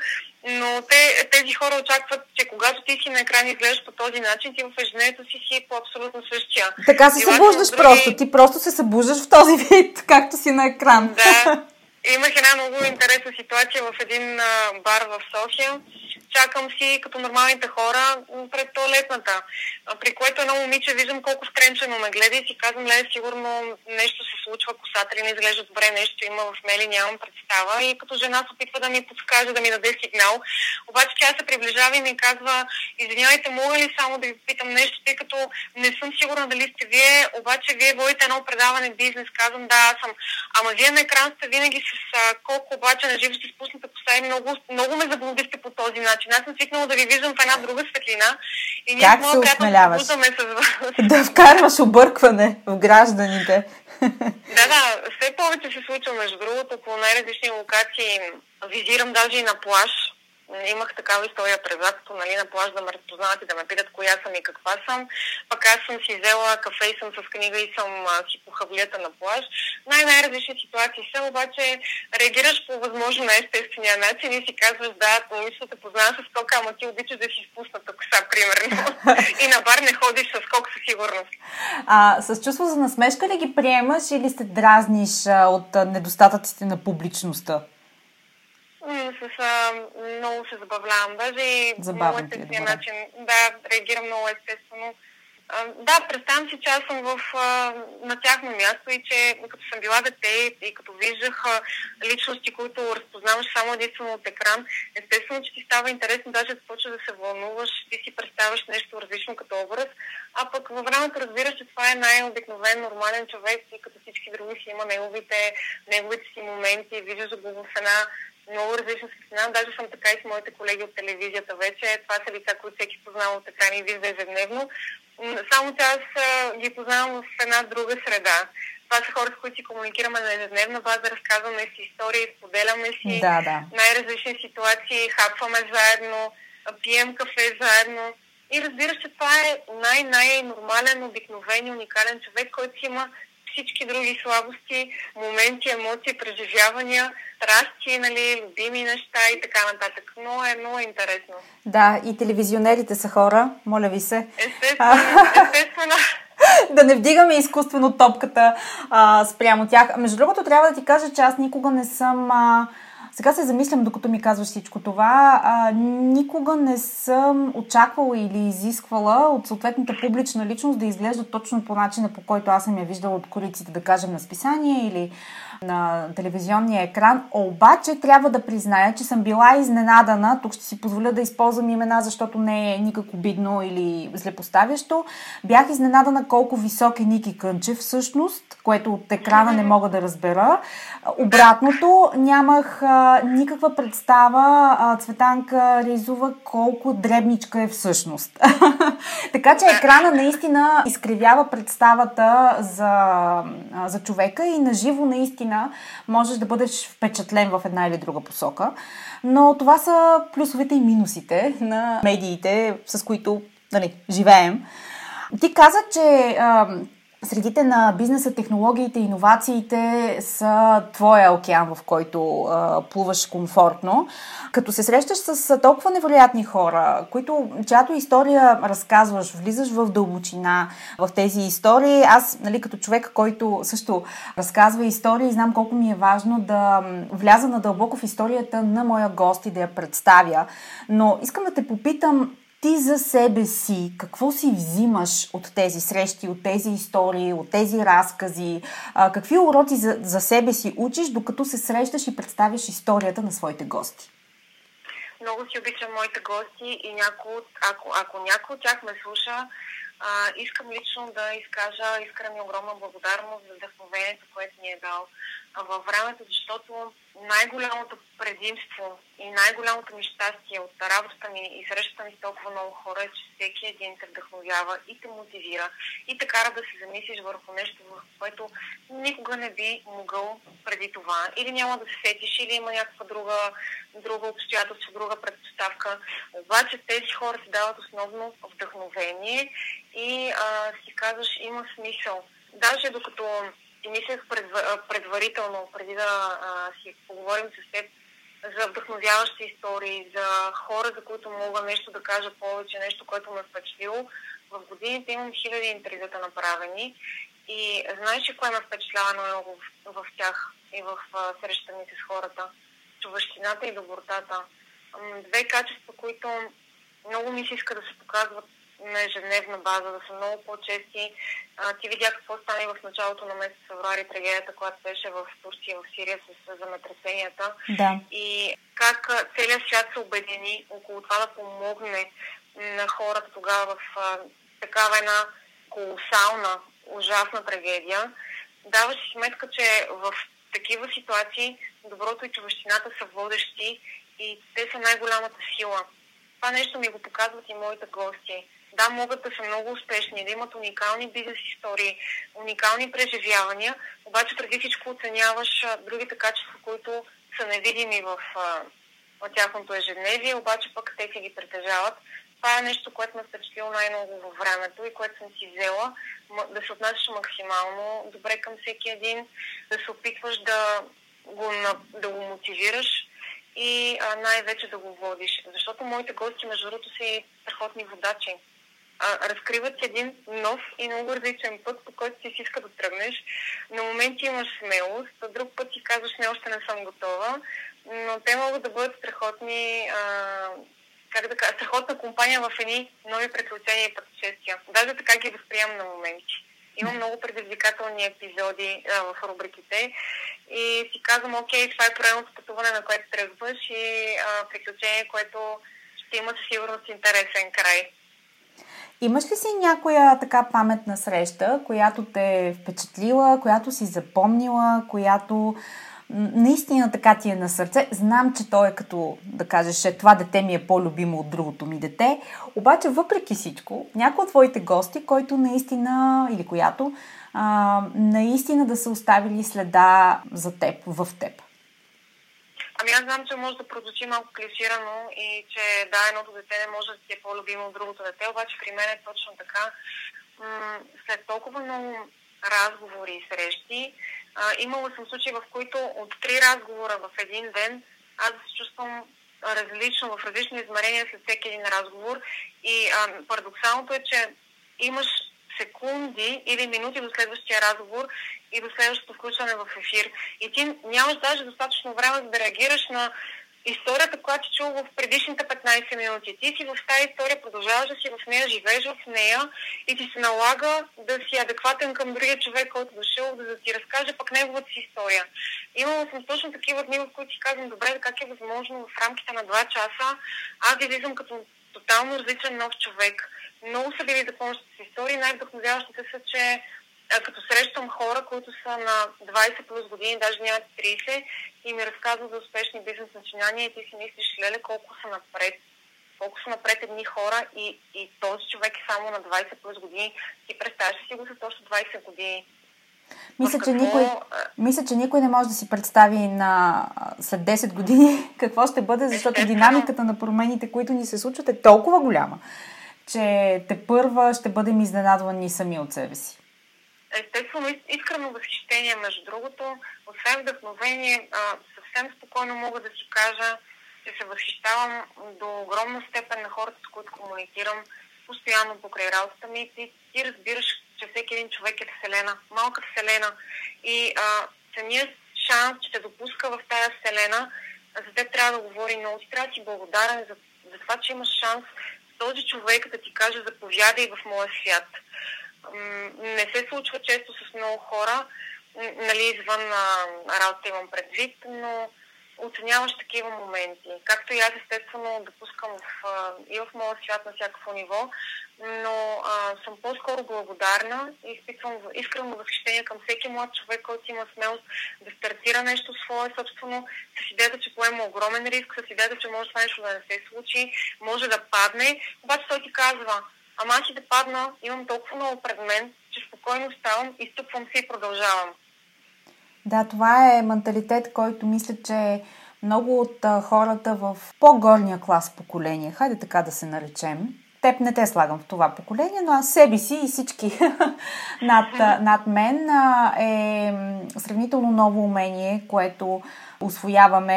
но те, тези хора очакват, че когато ти си на екран и изглеждаш по този начин, ти в ежедневието си си по абсолютно същия. Така се събуждаш други... просто. Ти просто се събуждаш в този (laughs) вид, както си на екран. Да. (laughs) Имах една много интересна ситуация в един бар в София чакам си като нормалните хора пред туалетната. При което едно момиче виждам колко стренчено ме гледа и си казвам, ле, сигурно нещо се случва, косата ли не изглежда добре, нещо има в мели, нямам представа. И като жена се опитва да ми подскаже, да ми даде сигнал. Обаче тя се приближава и ми казва, извинявайте, мога ли само да ви питам нещо, тъй като не съм сигурна дали сте вие, обаче вие водите едно предаване бизнес. Казвам, да, аз съм. Ама вие на екран сте винаги с колко обаче на живо сте спусната коса и много, много ме заблудихте по този начин начин. Аз съм свикнала да ви виждам в една друга светлина. И ние как се осмеляваш? С... (laughs) Да вкарваш объркване в гражданите. (laughs) да, да, все повече се случва, между другото, по най-различни локации. Визирам даже и на плаж имах такава история през лятото, нали, на плаж да ме разпознават и да ме питат коя съм и каква съм. Пък аз съм си взела кафе и съм с книга и съм а, си по хавлията на плаж. Най-най-различни ситуации са, обаче реагираш по възможно най-естествения начин и си казваш, да, момичето те познава с скока, ама ти обичаш да си спусната коса, примерно. (laughs) и на бар не ходиш с скок със сигурност. А, с чувство за насмешка ли ги приемаш или се дразниш а, от недостатъците на публичността? С, а, много се забавлявам. Даже и много естествения начин. Да, реагирам много естествено. А, да, представям си, че аз съм в, а, на тяхно място и че като съм била дете и като виждах а, личности, които разпознаваш само единствено от екран, естествено, че ти става интересно, даже да почва да се вълнуваш, ти си представяш нещо различно като образ, а пък във времето разбираш, че това е най-обикновен, нормален човек и като всички други си има неговите, неговите си моменти, виждаш го в една много различна светлина. Даже съм така и с моите колеги от телевизията вече. Това са лица, които всеки познава от екрана и вижда ежедневно. Само че аз ги познавам в една друга среда. Това са хора, с които си комуникираме на ежедневна база, разказваме си истории, споделяме си да, да. най-различни ситуации, хапваме заедно, пием кафе заедно. И разбираш, че това е най-най-нормален, обикновен, уникален човек, който си има всички други слабости, моменти, емоции, преживявания, страсти, нали, любими неща и така нататък. Но е много интересно. Да, и телевизионерите са хора, моля ви се. Естествено, естествено. (laughs) да не вдигаме изкуствено топката а, спрямо тях. Между другото, трябва да ти кажа, че аз никога не съм... А, сега се замислям, докато ми казваш всичко това. А, никога не съм очаквала или изисквала от съответната публична личност да изглежда точно по начина, по който аз съм я виждала от кориците, да кажем, на списание или на телевизионния екран. Обаче трябва да призная, че съм била изненадана. Тук ще си позволя да използвам имена, защото не е никак обидно или злепоставящо. Бях изненадана колко висок е Ники Кънчев всъщност, което от екрана не мога да разбера. Обратното, нямах а, никаква представа а, Цветанка Ризова колко дребничка е всъщност. (laughs) така че екрана наистина изкривява представата за, за човека и наживо наистина можеш да бъдеш впечатлен в една или друга посока. Но това са плюсовете и минусите на медиите, с които нали, живеем. Ти каза, че средите на бизнеса, технологиите, иновациите са твоя океан, в който а, плуваш комфортно. Като се срещаш с толкова невероятни хора, които, чиято история разказваш, влизаш в дълбочина в тези истории. Аз, нали, като човек, който също разказва истории, знам колко ми е важно да вляза надълбоко в историята на моя гост и да я представя. Но искам да те попитам, ти за себе си, какво си взимаш от тези срещи, от тези истории, от тези разкази, какви уроци за, за себе си учиш, докато се срещаш и представиш историята на своите гости? Много си обичам моите гости и няко, ако, ако някой от тях ме слуша, а, искам лично да изкажа искрена огромна благодарност за вдъхновението, което ни е дал във времето, защото най-голямото предимство и най-голямото ми щастие от работата ми и срещата ми с толкова много хора е, че всеки един те вдъхновява и те мотивира и те кара да се замислиш върху нещо, в което никога не би могъл преди това. Или няма да се сетиш, или има някаква друга, друга обстоятелство, друга предпоставка. Обаче тези хора си дават основно вдъхновение и а, си казваш има смисъл. Даже докато си мислех предварително, преди да а, си поговорим с теб, за вдъхновяващи истории, за хора, за които мога нещо да кажа повече, нещо, което ме е впечатлило. В годините имам хиляди интервюта направени и знаеш ли кое ме впечатлява много в, в тях и в срещата ми с хората? Човещината и добротата. Две качества, които много ми се иска да се показват на ежедневна база, да са много по-чести. А, ти видя какво стане в началото на месец февруари, трагедията, която беше в Турция, в Сирия с земетресенията. Да. И как целият свят се обедини около това да помогне на хората тогава в а, такава една колосална, ужасна трагедия. Даваш си сметка, че в такива ситуации доброто и човещината са водещи и те са най-голямата сила. Това нещо ми го показват и моите гости да, могат да са много успешни, да имат уникални бизнес истории, уникални преживявания, обаче преди всичко оценяваш другите качества, които са невидими в, в тяхното ежедневие, обаче пък те си ги притежават. Това е нещо, което ме впечатлило най-много във времето и което съм си взела, да се отнасяш максимално добре към всеки един, да се опитваш да го, да го мотивираш и най-вече да го водиш. Защото моите гости, между другото, са страхотни водачи а, разкриват един нов и много различен път, по който ти си иска да тръгнеш. На моменти имаш смелост, а друг път ти казваш, не, още не съм готова, но те могат да бъдат страхотни, а, как да кажа, страхотна компания в едни нови приключения и пътешествия. Даже така ги възприемам на моменти. Има много предизвикателни епизоди а, в рубриките и си казвам, окей, това е правилното пътуване, на което тръгваш и а, приключение, което ще има със сигурност интересен край. Имаш ли си някоя така паметна среща, която те е впечатлила, която си запомнила, която наистина така ти е на сърце. Знам, че той е като да кажеш, е, това дете ми е по-любимо от другото ми дете. Обаче, въпреки всичко, някой от твоите гости, който наистина, или която, а, наистина да са оставили следа за теб, в теб. Ами аз знам, че може да прозвучи малко клиширано и че да, едното дете не може да ти е по-любимо от другото дете, обаче при мен е точно така. След толкова много разговори и срещи, имала съм случаи, в които от три разговора в един ден аз да се чувствам различно, в различни измерения след всеки един разговор. И парадоксалното е, че имаш секунди или минути до следващия разговор и до следващото включване в ефир. И ти нямаш даже достатъчно време за да реагираш на историята, която си чул в предишните 15 минути. Ти си в тази история, продължаваш да си в нея, живееш в нея и ти се налага да си адекватен към другия човек, който дошъл, да, да ти разкаже пък неговата си история. Имала съм точно такива дни, в които си казвам, добре, как е възможно в рамките на 2 часа аз излизам като тотално различен нов човек. Много са били запомнящите си истории. Най-вдъхновяващите са, че като срещам хора, които са на 20 плюс години, даже нямат 30, и ми разказват за успешни бизнес начинания и ти си мислиш, леле, колко са напред, колко са напред едни хора и, и този човек е само на 20 плюс години. Ти представяш си го за още 20 години. Мисля, че никой, мисля, че никой не може да си представи на след 10 години (laughs) какво ще бъде, защото динамиката на промените, които ни се случват, е толкова голяма, че те първа ще бъдем изненадвани сами от себе си. Естествено, искрено възхищение, между другото, освен вдъхновение, съвсем спокойно мога да си кажа, че се възхищавам до огромна степен на хората, с които комуникирам постоянно покрай работата ми. Ти, ти разбираш, че всеки един човек е вселена, малка вселена. И а, самият шанс, че те допуска в тази вселена, за те трябва да говори много. Ти трябва благодарен за, за това, че имаш шанс този човек да ти каже заповядай в моя свят не се случва често с много хора, нали, извън работа имам предвид, но оценяваш такива моменти. Както и аз естествено допускам в, и в моя свят на всякакво ниво, но а, съм по-скоро благодарна и изпитвам искрено възхищение към всеки млад човек, който има смелост да стартира нещо свое собствено, с идеята, че поема огромен риск, с идеята, че може това нещо да не се случи, може да падне, обаче той ти казва, ама аз да падна, имам толкова много пред мен, че спокойно ставам, изтъпвам се и продължавам. Да, това е менталитет, който мисля, че много от хората в по-горния клас поколение, хайде така да се наречем, теб не те слагам в това поколение, но аз себе си и всички (laughs) над, над мен е сравнително ново умение, което освояваме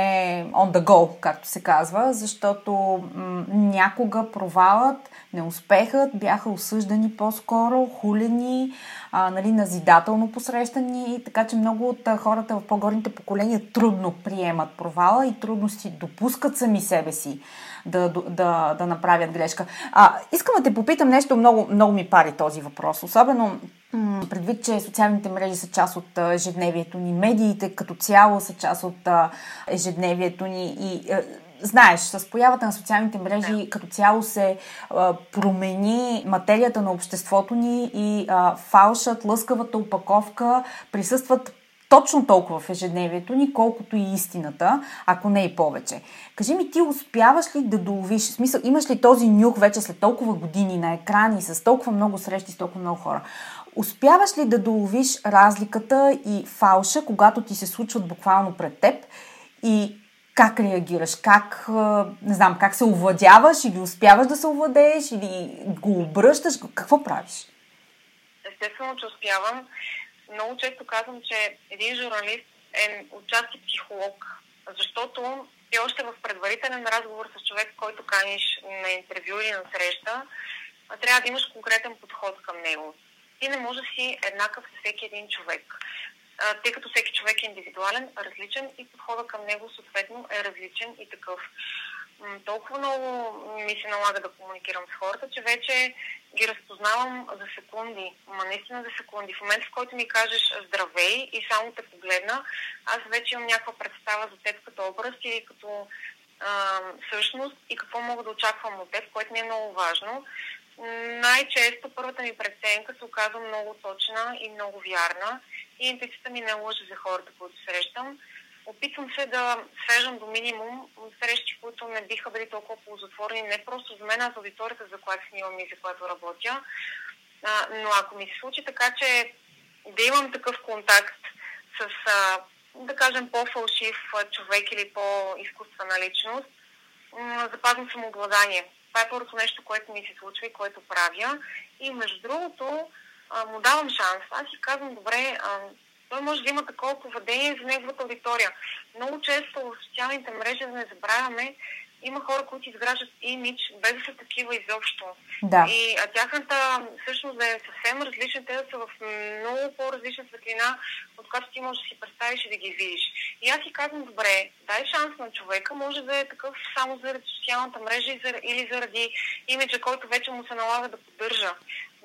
on the go, както се казва, защото м- някога провалът, неуспехът бяха осъждани по-скоро, хулени, а, нали, назидателно посрещани, така че много от хората в по-горните поколения трудно приемат провала и трудно си допускат сами себе си да, да, да направят грешка. А, искам да те попитам нещо, много, много ми пари този въпрос. Особено предвид, че социалните мрежи са част от ежедневието ни, медиите като цяло са част от ежедневието ни и знаеш, с появата на социалните мрежи да. като цяло се а, промени материята на обществото ни и а, фалшът, лъскавата опаковка присъстват точно толкова в ежедневието ни, колкото и истината, ако не и повече. Кажи ми, ти успяваш ли да доловиш, в смисъл, имаш ли този нюх вече след толкова години на екрани, с толкова много срещи, с толкова много хора? Успяваш ли да доловиш разликата и фалша, когато ти се случват буквално пред теб и как реагираш, как, не знам, как се овладяваш или успяваш да се овладееш или го обръщаш, какво правиш? Естествено, че успявам много често казвам, че един журналист е отчасти психолог, защото ти още в предварителен разговор с човек, който каниш на интервю или на среща, трябва да имаш конкретен подход към него. Ти не може да си еднакъв с всеки един човек, тъй като всеки човек е индивидуален, различен и подхода към него съответно е различен и такъв толкова много ми се налага да комуникирам с хората, че вече ги разпознавам за секунди. Ма наистина за секунди. В момента, в който ми кажеш здравей и само те погледна, аз вече имам някаква представа за теб като образ и като а, същност и какво мога да очаквам от теб, което ми е много важно. Най-често първата ми преценка се оказва много точна и много вярна и интуицията ми не лъжи за хората, които срещам. Опитвам се да свеждам до минимум срещи, които не биха били толкова ползотворни, не просто за мен, а за аудиторията, за която снимам и за която работя. А, но ако ми се случи така, че да имам такъв контакт с, а, да кажем, по-фалшив човек или по-изкуствена личност, запазвам самообладание. Това е първото нещо, което ми се случва и което правя. И между другото, а, му давам шанс. Аз си казвам, добре, а, той може да има такова поведение за неговата аудитория. Много често в социалните мрежи, да не забравяме, има хора, които изграждат имидж, без да са такива изобщо. Да. И а тяхната всъщност да е съвсем различна, те да са в много по-различна светлина, от която ти можеш да си представиш и да ги видиш. И аз си казвам, добре, дай шанс на човека, може да е такъв само заради социалната мрежа или заради имиджа, който вече му се налага да поддържа.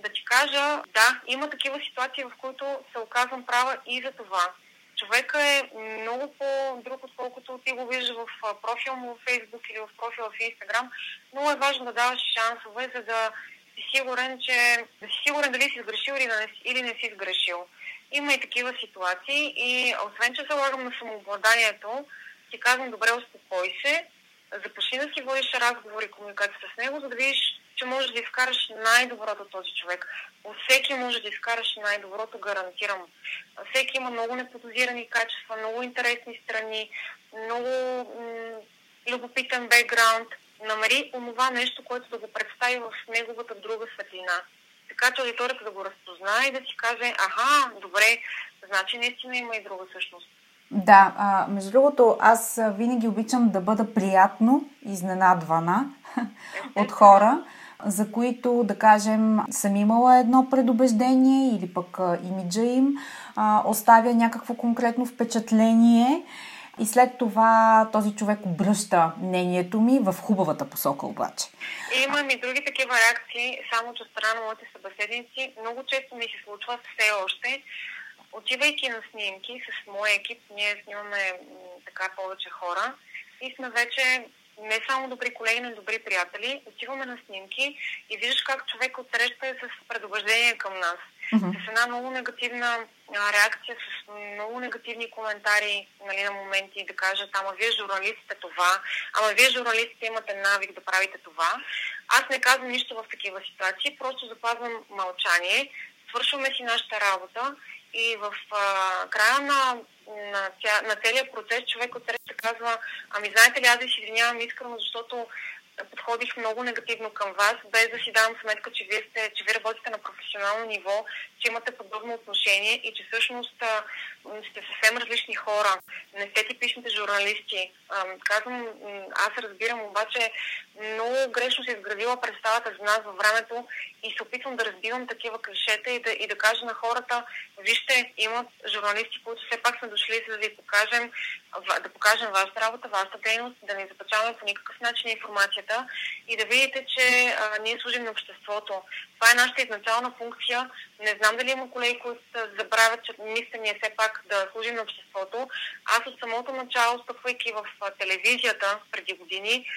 Да ти кажа, да, има такива ситуации, в които се оказвам права и за това човека е много по-друг, отколкото ти го виждаш в профил му в Фейсбук или в профила в Инстаграм. Много е важно да даваш шансове, за да си сигурен, че да си сигурен дали си сгрешил или не, или не си сгрешил. Има и такива ситуации и освен, че залагам на самообладанието, ти казвам, добре, успокой се, започни да си водиш разговори и комуникация с него, за да видиш че можеш да изкараш най-доброто от този човек. От всеки може да изкараш най-доброто, гарантирам. Всеки има много неподозирани качества, много интересни страни, много м- любопитен бекграунд. Намери онова нещо, което да го представи в неговата друга светлина. Така че аудиторията да го разпознае и да си каже, аха, добре, значи наистина има и друга същност. Да, а, между другото, аз винаги обичам да бъда приятно изненадвана от хора за които, да кажем, съм имала едно предубеждение или пък имиджа им оставя някакво конкретно впечатление и след това този човек обръща мнението ми в хубавата посока обаче. Имам и други такива реакции, само че страна на моите събеседници. Много често ми се случва все още, отивайки на снимки с моя екип, ние снимаме така повече хора и сме вече не само добри колеги, но и добри приятели. Отиваме на снимки и виждаш как човек отсреща е с предубеждение към нас. Mm-hmm. С една много негативна а, реакция, с много негативни коментари нали, на моменти да кажат, ама вие журналистите това, ама вие журналистите имате навик да правите това. Аз не казвам нищо в такива ситуации, просто запазвам мълчание, свършваме си нашата работа и в а, края на, на, ця, на целият процес човек от казва, ами знаете ли, аз ви извинявам искрено, защото подходих много негативно към вас, без да си давам сметка, че вие, сте, че вие работите на професионално ниво, че имате подобно отношение и че всъщност а, сте съвсем различни хора. Не сте типичните журналисти. А, казвам, аз разбирам, обаче много грешно се изградила представата за нас във времето и се опитвам да разбивам такива клишета и да, и да кажа на хората, вижте, имат журналисти, които все пак сме дошли, за да ви покажем, да покажем вашата работа, вашата дейност, да не започваме по никакъв начин информацията и да видите, че а, ние служим на обществото. Това е нашата изначална функция. Не знам дали има колеги, които забравят, че мисля ни е все пак да служим на обществото. Аз от самото начало, стъпвайки в телевизията преди години,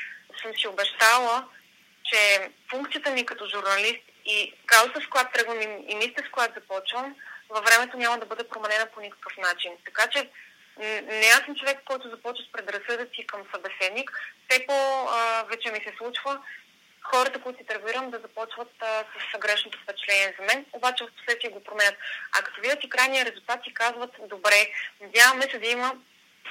съм си обещала, че функцията ми като журналист и каузата, с която тръгвам и мисля, с която започвам, във времето няма да бъде променена по никакъв начин. Така че не аз съм човек, който започва с предразсъдъци към събеседник. Все по-вече ми се случва хората, които интервюирам, да започват а, с грешното впечатление за мен, обаче в последствие го променят. А като видят и крайния резултат и казват, добре, надяваме се да има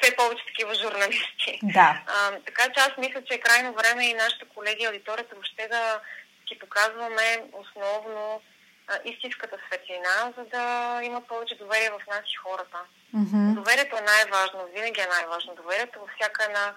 все повече такива журналисти. Да. А, така че аз мисля, че е крайно време и нашите колеги, аудиторията въобще да си показваме основно а, истинската светлина, за да имат повече доверие в нас и хората. Mm-hmm. Доверието е най-важно, винаги е най-важно. Доверието във всяка една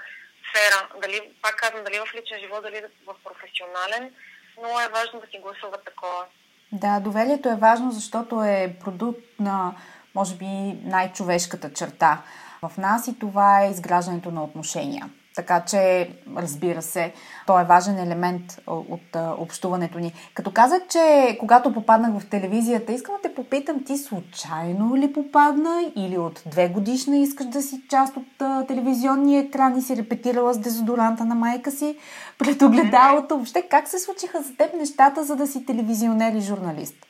сфера, дали, пак казвам, дали в личен живот, дали в професионален, но е важно да си гласуват такова. Да, доверието е важно, защото е продукт на, може би, най-човешката черта в нас и това е изграждането на отношения. Така че, разбира се, то е важен елемент от общуването ни. Като казах, че когато попаднах в телевизията, искам да те попитам, ти случайно ли попадна или от две годишна искаш да си част от телевизионния екран и си репетирала с дезодоранта на майка си пред огледалото? Въобще, как се случиха за теб нещата, за да си телевизионер и журналист?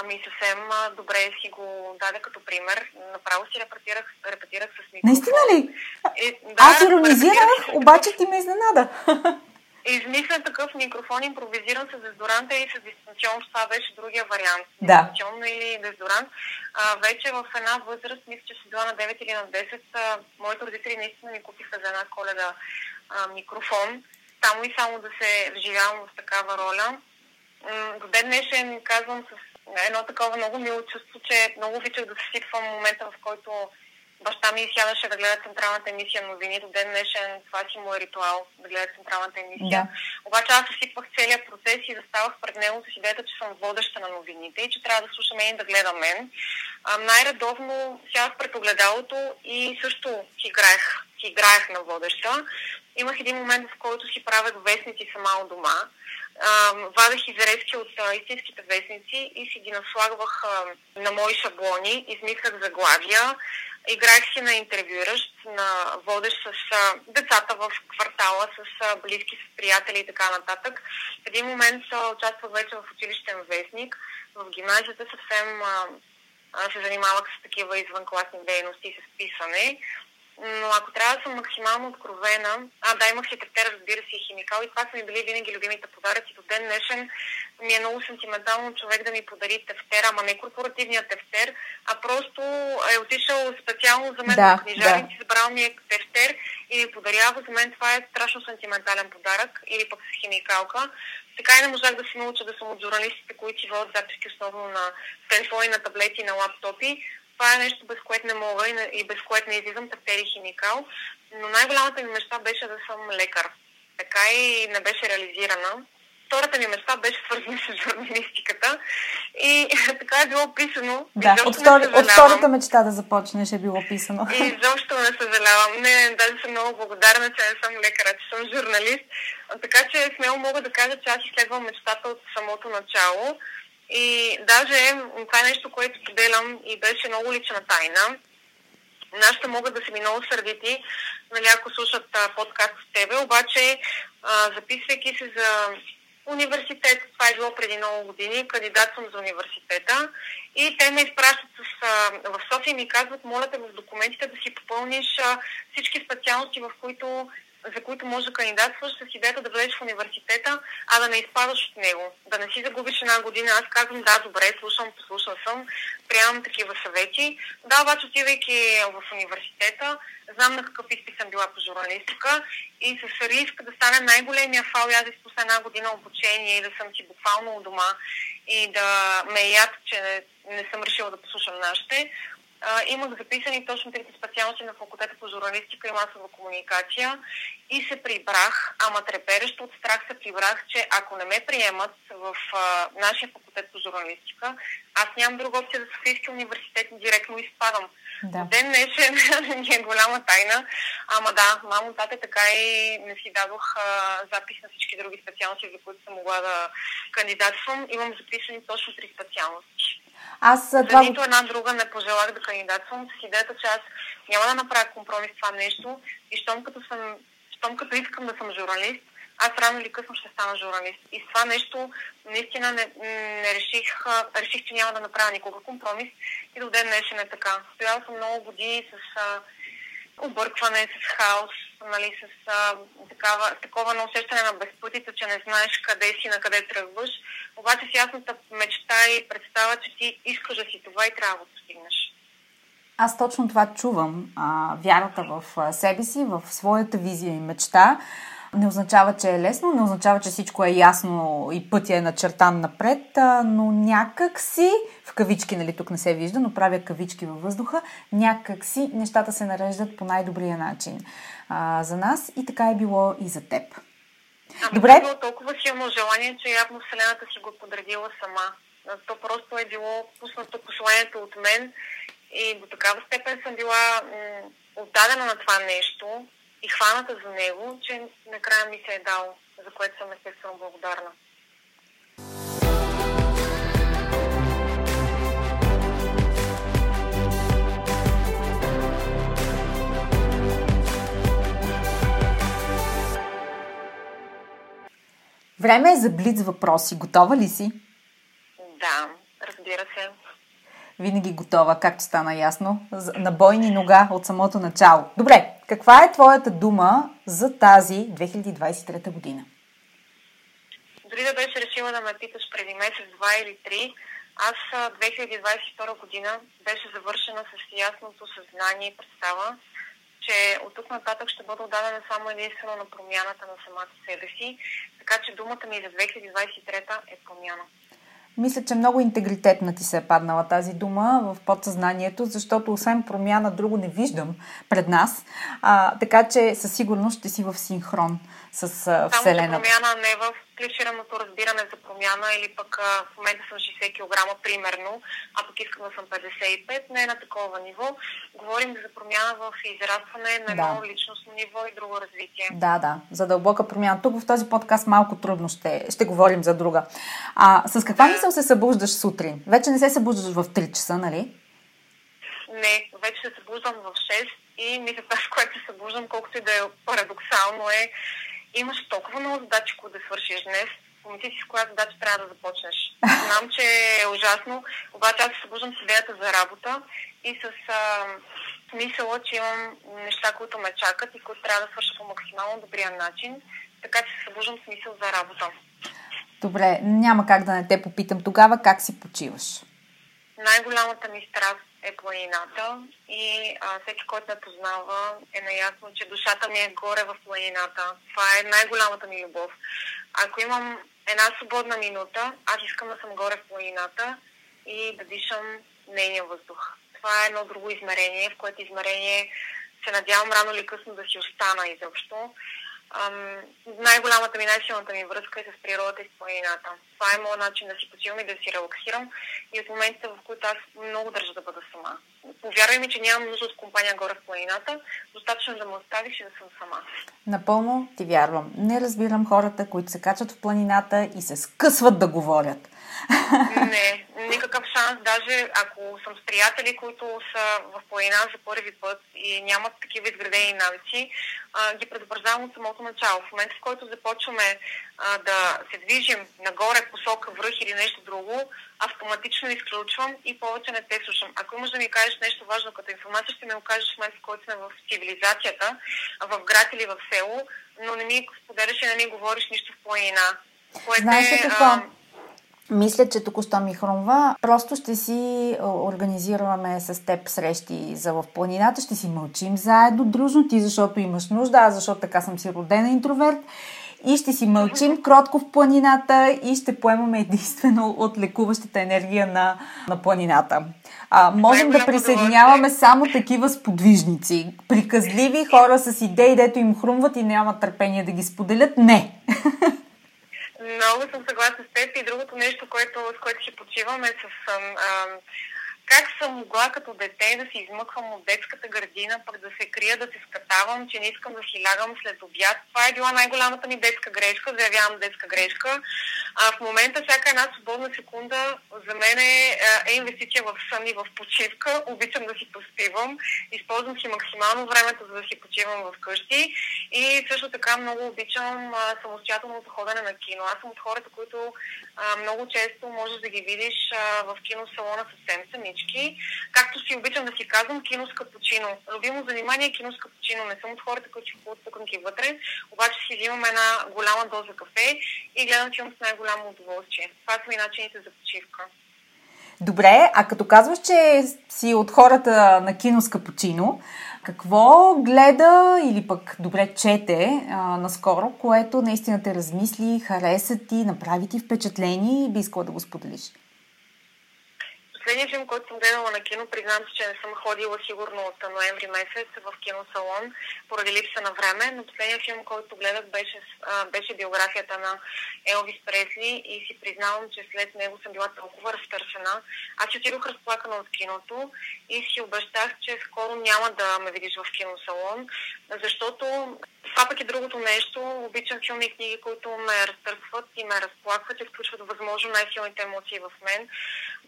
Ами съвсем добре си го даде като пример. Направо си репетирах, репетирах с микрофон. Наистина ли? И, да, Аз иронизирах, обаче ти ме изненада. (laughs) Измисля такъв микрофон, импровизиран с дезодоранта и с дистанционно, това беше другия вариант. Да. Дистанционно или дезодорант. А, вече в една възраст, мисля, че си била на 9 или на 10, а, моите родители наистина ми купиха за една коледа а, микрофон. Само и само да се вживявам в такава роля. До ден днешен казвам с едно такова много мило чувство, че много обичах да се сипвам момента, в който баща ми сядаше да гледа централната емисия на новини. До ден днешен това си му е ритуал да гледа централната емисия. Да. Обаче аз съсипвах целият процес и заставах пред него с идеята, че съм водеща на новините и че трябва да слуша мен и да гледа мен. А, най-редовно сядах пред огледалото и също си играех, си играех на водеща. Имах един момент, в който си правех вестници сама у дома вадех изрезки от а, истинските вестници и си ги наслагвах а, на мои шаблони, измислях заглавия, играех си на интервюиращ, на водещ с а, децата в квартала, с а, близки, с приятели и така нататък. В един момент участвах вече в училищен вестник. В гимназията съвсем а, се занимавах с такива извънкласни дейности, с писане. Но ако трябва да съм максимално откровена, а да, имах си тефтер, разбира се, и химикал и това са ми били винаги любимите подаръци. До ден днешен ми е много сентиментално човек да ми подари тефтер, ама не корпоративният тефтер, а просто е отишъл специално за мен да, в книжарници, да. забрал ми е тефтер и ми подарява. За мен това е страшно сентиментален подарък или пък с химикалка. Така и не можах да се науча да съм от журналистите, които си водят записки основно на телефони, на таблети, на лаптопи това е нещо, без което не мога и, без което не излизам тефтери химикал. Но най-голямата ми мечта беше да съм лекар. Така и не беше реализирана. Втората ми мечта беше свързана с журналистиката. И (laughs) така е било писано. Да, от, втори, от втората мечта да започнеш е било писано. И изобщо не съжалявам. Не, даже съм много благодарна, че не съм лекар, че съм журналист. Така че смело мога да кажа, че аз изследвам мечтата от самото начало. И даже това е нещо, което поделям и беше много лична тайна. Нашите могат да са ми много сърдити, нали, ако слушат а, подкаст с тебе, обаче а, записвайки се за университет, това е било преди много години, кандидат съм за университета и те ме изпращат с, а, в София и ми казват, моля те в документите да си попълниш а, всички специалности, в които за които може да кандидатстваш с идеята да влезеш в университета, а да не изпадаш от него. Да не си загубиш една година. Аз казвам, да, добре, слушам, послушал съм, приемам такива съвети. Да, обаче отивайки в университета, знам на какъв изпит съм била по журналистика и с риск да стане най-големия фал, аз да изпусна една година обучение и да съм си буквално у дома и да ме яд, че не, не съм решила да послушам нашите а, имах записани точно трите специалности на факултета по журналистика и масова комуникация и се прибрах, ама треперещо от страх се прибрах, че ако не ме приемат в а, нашия факултет по журналистика, аз нямам друга опция за Софийския университет директно изпадам. Да. Ден днешен (laughs) ни е голяма тайна, ама да, мамо, тате така и не си дадох а, запис на всички други специалности, за които съм могла да кандидатствам. Имам записани точно три специалности. Аз За това... нито една друга не пожелах да кандидатствам с идеята, че аз няма да направя компромис това нещо и щом като, съм, щом като искам да съм журналист, аз рано или късно ще стана журналист. И с това нещо наистина не, не реших, реших, че няма да направя никога компромис и до ден днешен е така. Стояла съм много години с а, объркване, с хаос, нали, с, а, такава, такова на усещане на безпътица, че не знаеш къде си, на къде тръгваш. Обаче с ясната мечта и представа, че ти искаш да си това и трябва да постигнеш. Аз точно това чувам. А, вярата в себе си, в своята визия и мечта не означава, че е лесно, не означава, че всичко е ясно и пътя е начертан напред, но някак си, в кавички, нали тук не се вижда, но правя кавички във въздуха, някак си нещата се нареждат по най-добрия начин а, за нас и така е било и за теб. Ами Добре. е било толкова силно желание, че явно Вселената си го подредила сама. То просто е било пуснато посланието от мен и до такава степен съм била м- отдадена на това нещо, и хваната за него, че накрая ми се е дал, за което съм естествено благодарна. Време е за блиц въпроси. Готова ли си? Да, разбира се винаги готова, както стана ясно, на бойни нога от самото начало. Добре, каква е твоята дума за тази 2023 година? Дори да беше решила да ме питаш преди месец, два или три, аз 2022 година беше завършена с ясното съзнание и представа, че от тук нататък ще бъда отдадена само единствено на промяната на самата себе си, така че думата ми за 2023 е промяна. Мисля, че много интегритетна ти се е паднала тази дума в подсъзнанието, защото освен промяна друго не виждам пред нас. А, така че със сигурност ще си в синхрон с а, Вселената. Само промяна не в клишираното разбиране за промяна или пък а, в момента съм 60 кг примерно, а пък искам да съм 55, не е на такова ниво. Говорим за промяна в израстване на едно да. личностно ниво и друго развитие. Да, да, за дълбока промяна. Тук в този подкаст малко трудно ще, ще говорим за друга. А с каква да. мисъл се събуждаш сутрин? Вече не се събуждаш в 3 часа, нали? Не, вече се събуждам в 6 и мисля, с което се събуждам, колкото и да е парадоксално е, имаш толкова много задачи, които да свършиш днес, помисли си с коя задача трябва да започнеш. (laughs) Знам, че е ужасно, обаче аз се събуждам с идеята за работа и с а, смисъла, че имам неща, които ме чакат и които трябва да свърша по максимално добрия начин, така че се събуждам с мисъл за работа. Добре, няма как да не те попитам тогава как си почиваш. Най-голямата ми страст е планината и а, всеки, който ме познава, е наясно, че душата ми е горе в планината. Това е най-голямата ми любов. Ако имам една свободна минута, аз искам да съм горе в планината и да дишам нейния въздух. Това е едно друго измерение, в което измерение се надявам рано или късно да си остана изобщо. Ам, най-голямата ми, най-силната ми връзка е с природата и с планината. Това е моят начин да си почивам и да си релаксирам и от моментите, в които аз много държа да бъда сама. Повярвай ми, че нямам нужда от компания горе в планината, достатъчно да ме оставиш и да съм сама. Напълно ти вярвам. Не разбирам хората, които се качат в планината и се скъсват да говорят. Не, никакъв шанс. Даже ако съм с приятели, които са в планина за първи път и нямат такива изградени навици, а, ги предупреждавам от самото начало. В момента, в който започваме а, да се движим нагоре, посока, връх или нещо друго, автоматично изключвам и повече не те слушам. Ако имаш да ми кажеш нещо важно като информация, ще ми го кажеш в момента, в който сме в цивилизацията, в град или в село, но не ми споделяш и не ми говориш нищо в планина. Което Знаеш ли какво? Мисля, че току-що ми хрумва. Просто ще си организираме с теб срещи за в планината, ще си мълчим заедно, дружно, ти защото имаш нужда, аз защото така съм си родена интроверт. И ще си мълчим кротко в планината и ще поемаме единствено от лекуващата енергия на, на планината. А, можем да присъединяваме само такива сподвижници. Приказливи хора с идеи, дето им хрумват и нямат търпение да ги споделят. Не! (laughs) Много съм съгласна с теб. И другото нещо, което, с което ще почивам е с а, как съм могла като дете да се измъквам от детската градина, пък да се крия, да се скатавам, че не искам да си лягам след обяд. Това е била най-голямата ми детска грешка, заявявам детска грешка. А в момента всяка една свободна секунда за мен е, е инвестиция в сън и в почивка. Обичам да си поспивам, използвам си максимално времето, за да си почивам в къщи и също така много обичам самостоятелното ходене на кино. Аз съм от хората, които а, много често можеш да ги видиш а, в киносалона съвсем сами странички. Както си обичам да си казвам, кино с капучино. Любимо занимание е кино с капучино. Не съм от хората, които си купуват пуканки вътре, обаче си взимам една голяма доза кафе и гледам филм с най-голямо удоволствие. Това са ми начините за почивка. Добре, а като казваш, че си от хората на кино с капучино, какво гледа или пък добре чете а, наскоро, което наистина те размисли, хареса ти, направи ти впечатление и би искала да го споделиш? Последният филм, който съм гледала на кино, признам се, че не съм ходила сигурно от ноември месец в киносалон поради липса на време, но последният филм, който гледах беше, беше биографията на Елвис Пресли и си признавам, че след него съм била толкова разтърсена. Аз си отидох разплакана от киното и си обещах, че скоро няма да ме видиш в киносалон, защото това пък е другото нещо. Обичам филми и книги, които ме разтърсват и ме разплакват и включват възможно най-силните емоции в мен.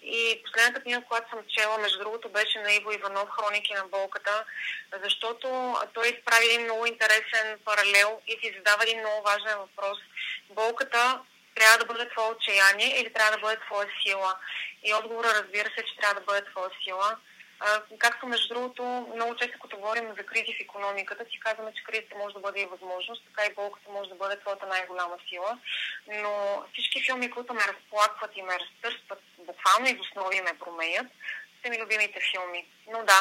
И последната книга, която съм чела, между другото, беше на Иво Иванов Хроники на болката, защото той изправи един много интересен паралел и си задава един много важен въпрос. Болката трябва да бъде твое отчаяние или трябва да бъде твоя сила? И отговора, разбира се, че трябва да бъде твоя сила. Както между другото, много често като говорим за кризи в економиката, си казваме, че кризата може да бъде и възможност, така и болката може да бъде твоята най-голяма сила. Но всички филми, които ме разплакват и ме разтърстват, буквално и в основи ме променят, са ми любимите филми. Но да,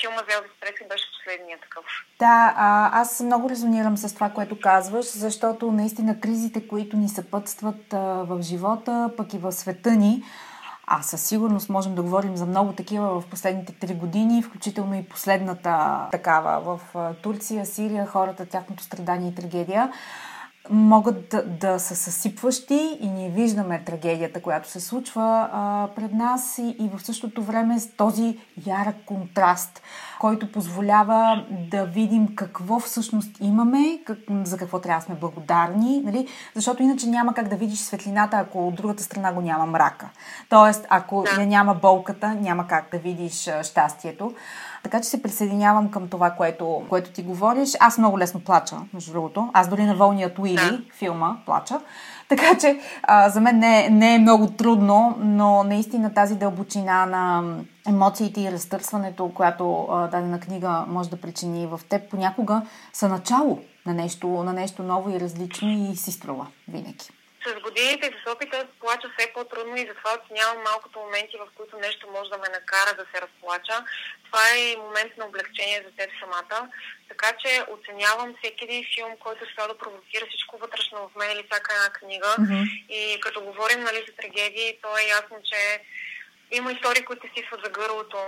филма за Елвис Пресли беше последния такъв. Да, а, аз много резонирам с това, което казваш, защото наистина кризите, които ни съпътстват а, в живота, пък и в света ни, а със сигурност можем да говорим за много такива в последните три години, включително и последната такава в Турция, Сирия, хората, тяхното страдание и трагедия. Могат да, да са съсипващи и ние виждаме трагедията, която се случва а, пред нас и, и в същото време с този ярък контраст, който позволява да видим какво всъщност имаме, как, за какво трябва да сме благодарни, нали? защото иначе няма как да видиш светлината, ако от другата страна го няма мрака. Тоест, ако я няма болката, няма как да видиш щастието. Така че се присъединявам към това, което, което ти говориш. Аз много лесно плача, между другото. Аз дори на Вълният Уили, филма, плача. Така че а, за мен не, не е много трудно, но наистина тази дълбочина на емоциите и разтърсването, която а, дадена книга може да причини в теб, понякога са начало на нещо, на нещо ново и различно и си струва винаги с годините и с опита плача все по-трудно и затова оценявам малкото моменти, в които нещо може да ме накара да се разплача. Това е момент на облегчение за теб самата. Така че оценявам всеки един филм, който ще да провокира всичко вътрешно в мен или всяка една книга. Mm-hmm. И като говорим нали, за трагедии, то е ясно, че има истории, които стисват за гърлото,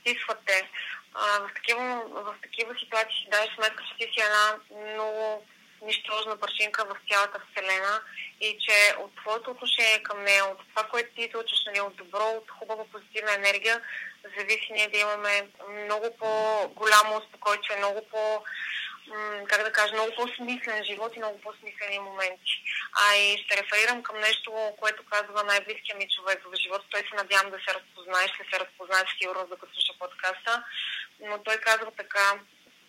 стисват те. А, в, такива, в такива ситуации си даваш сметка, че ти си една много нищожна причинка в цялата Вселена и че от твоето отношение към нея, от това, което ти излучиш, нали, от добро, от хубава позитивна енергия, зависи ние да имаме много по-голямо успокойчие, много по- как да кажа, много по-смислен живот и много по-смислени моменти. А и ще реферирам към нещо, което казва най-близкия ми човек в живота. Той се надявам да се разпознае, ще се разпознае сигурно, докато слуша подкаста. Но той казва така,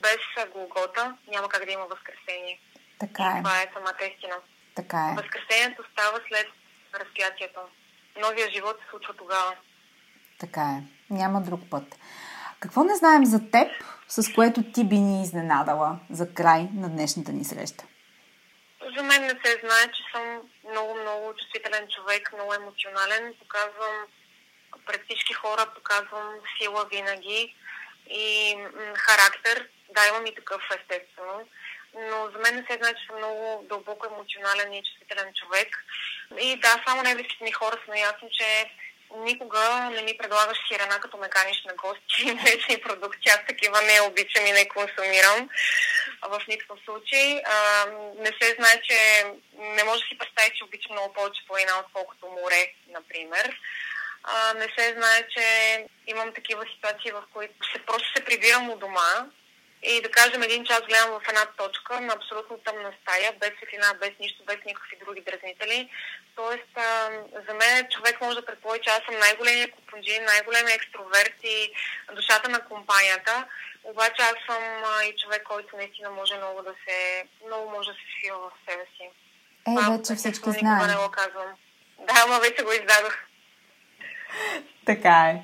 без Голгота няма как да има възкресение. Така е. Това е самата истина. Така е. Възкресението става след разпятието. Новия живот се случва тогава. Така е. Няма друг път. Какво не знаем за теб, с което ти би ни изненадала за край на днешната ни среща? За мен не се знае, че съм много, много чувствителен човек, много емоционален. Показвам пред всички хора, показвам сила винаги и характер. Да, имам и такъв естествено но за мен не се знае, че съм много дълбоко емоционален и чувствителен човек. И да, само най-близките ми хора са наясни, че никога не ми предлагаш сирена, като ме каниш на гости, (laughs) вечни продукти. Аз такива не обичам и не консумирам в никакъв случай. А, не се знае, че не може да си представи, че обичам много повече планина, отколкото море, например. А, не се знае, че имам такива ситуации, в които се, просто се прибирам у дома и да кажем един час гледам в една точка на абсолютно тъмна стая, без светлина, без нищо, без никакви други дразнители. Тоест, а, за мен човек може да предположи, че аз съм най-големия купунджин, най-големия екстроверт и душата на компанията. Обаче аз съм а, и човек, който наистина може много да се, много може да се свива в себе си. Е, вече всички знаем. Да, ама вече го издадох. Така е.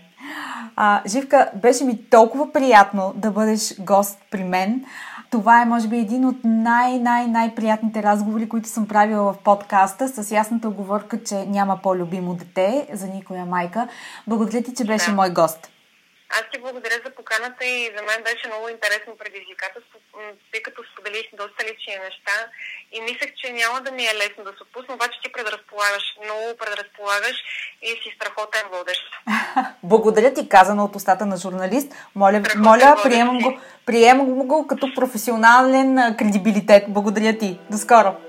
А, Живка, беше ми толкова приятно да бъдеш гост при мен. Това е, може би, един от най-най-най-приятните разговори, които съм правила в подкаста, с ясната оговорка, че няма по-любимо дете за никоя майка. Благодаря ти, че беше мой гост. Аз ти благодаря за поканата и за мен беше много интересно предизвикателство, тъй като споделих доста лични неща и мислех, че няма да ми е лесно да се отпусна, обаче ти предразполагаш, много предразполагаш и си страхотен водещ. (laughs) благодаря ти, казано от устата на журналист. Моля, моля приемам, го, приемам го като професионален кредибилитет. Благодаря ти. До скоро!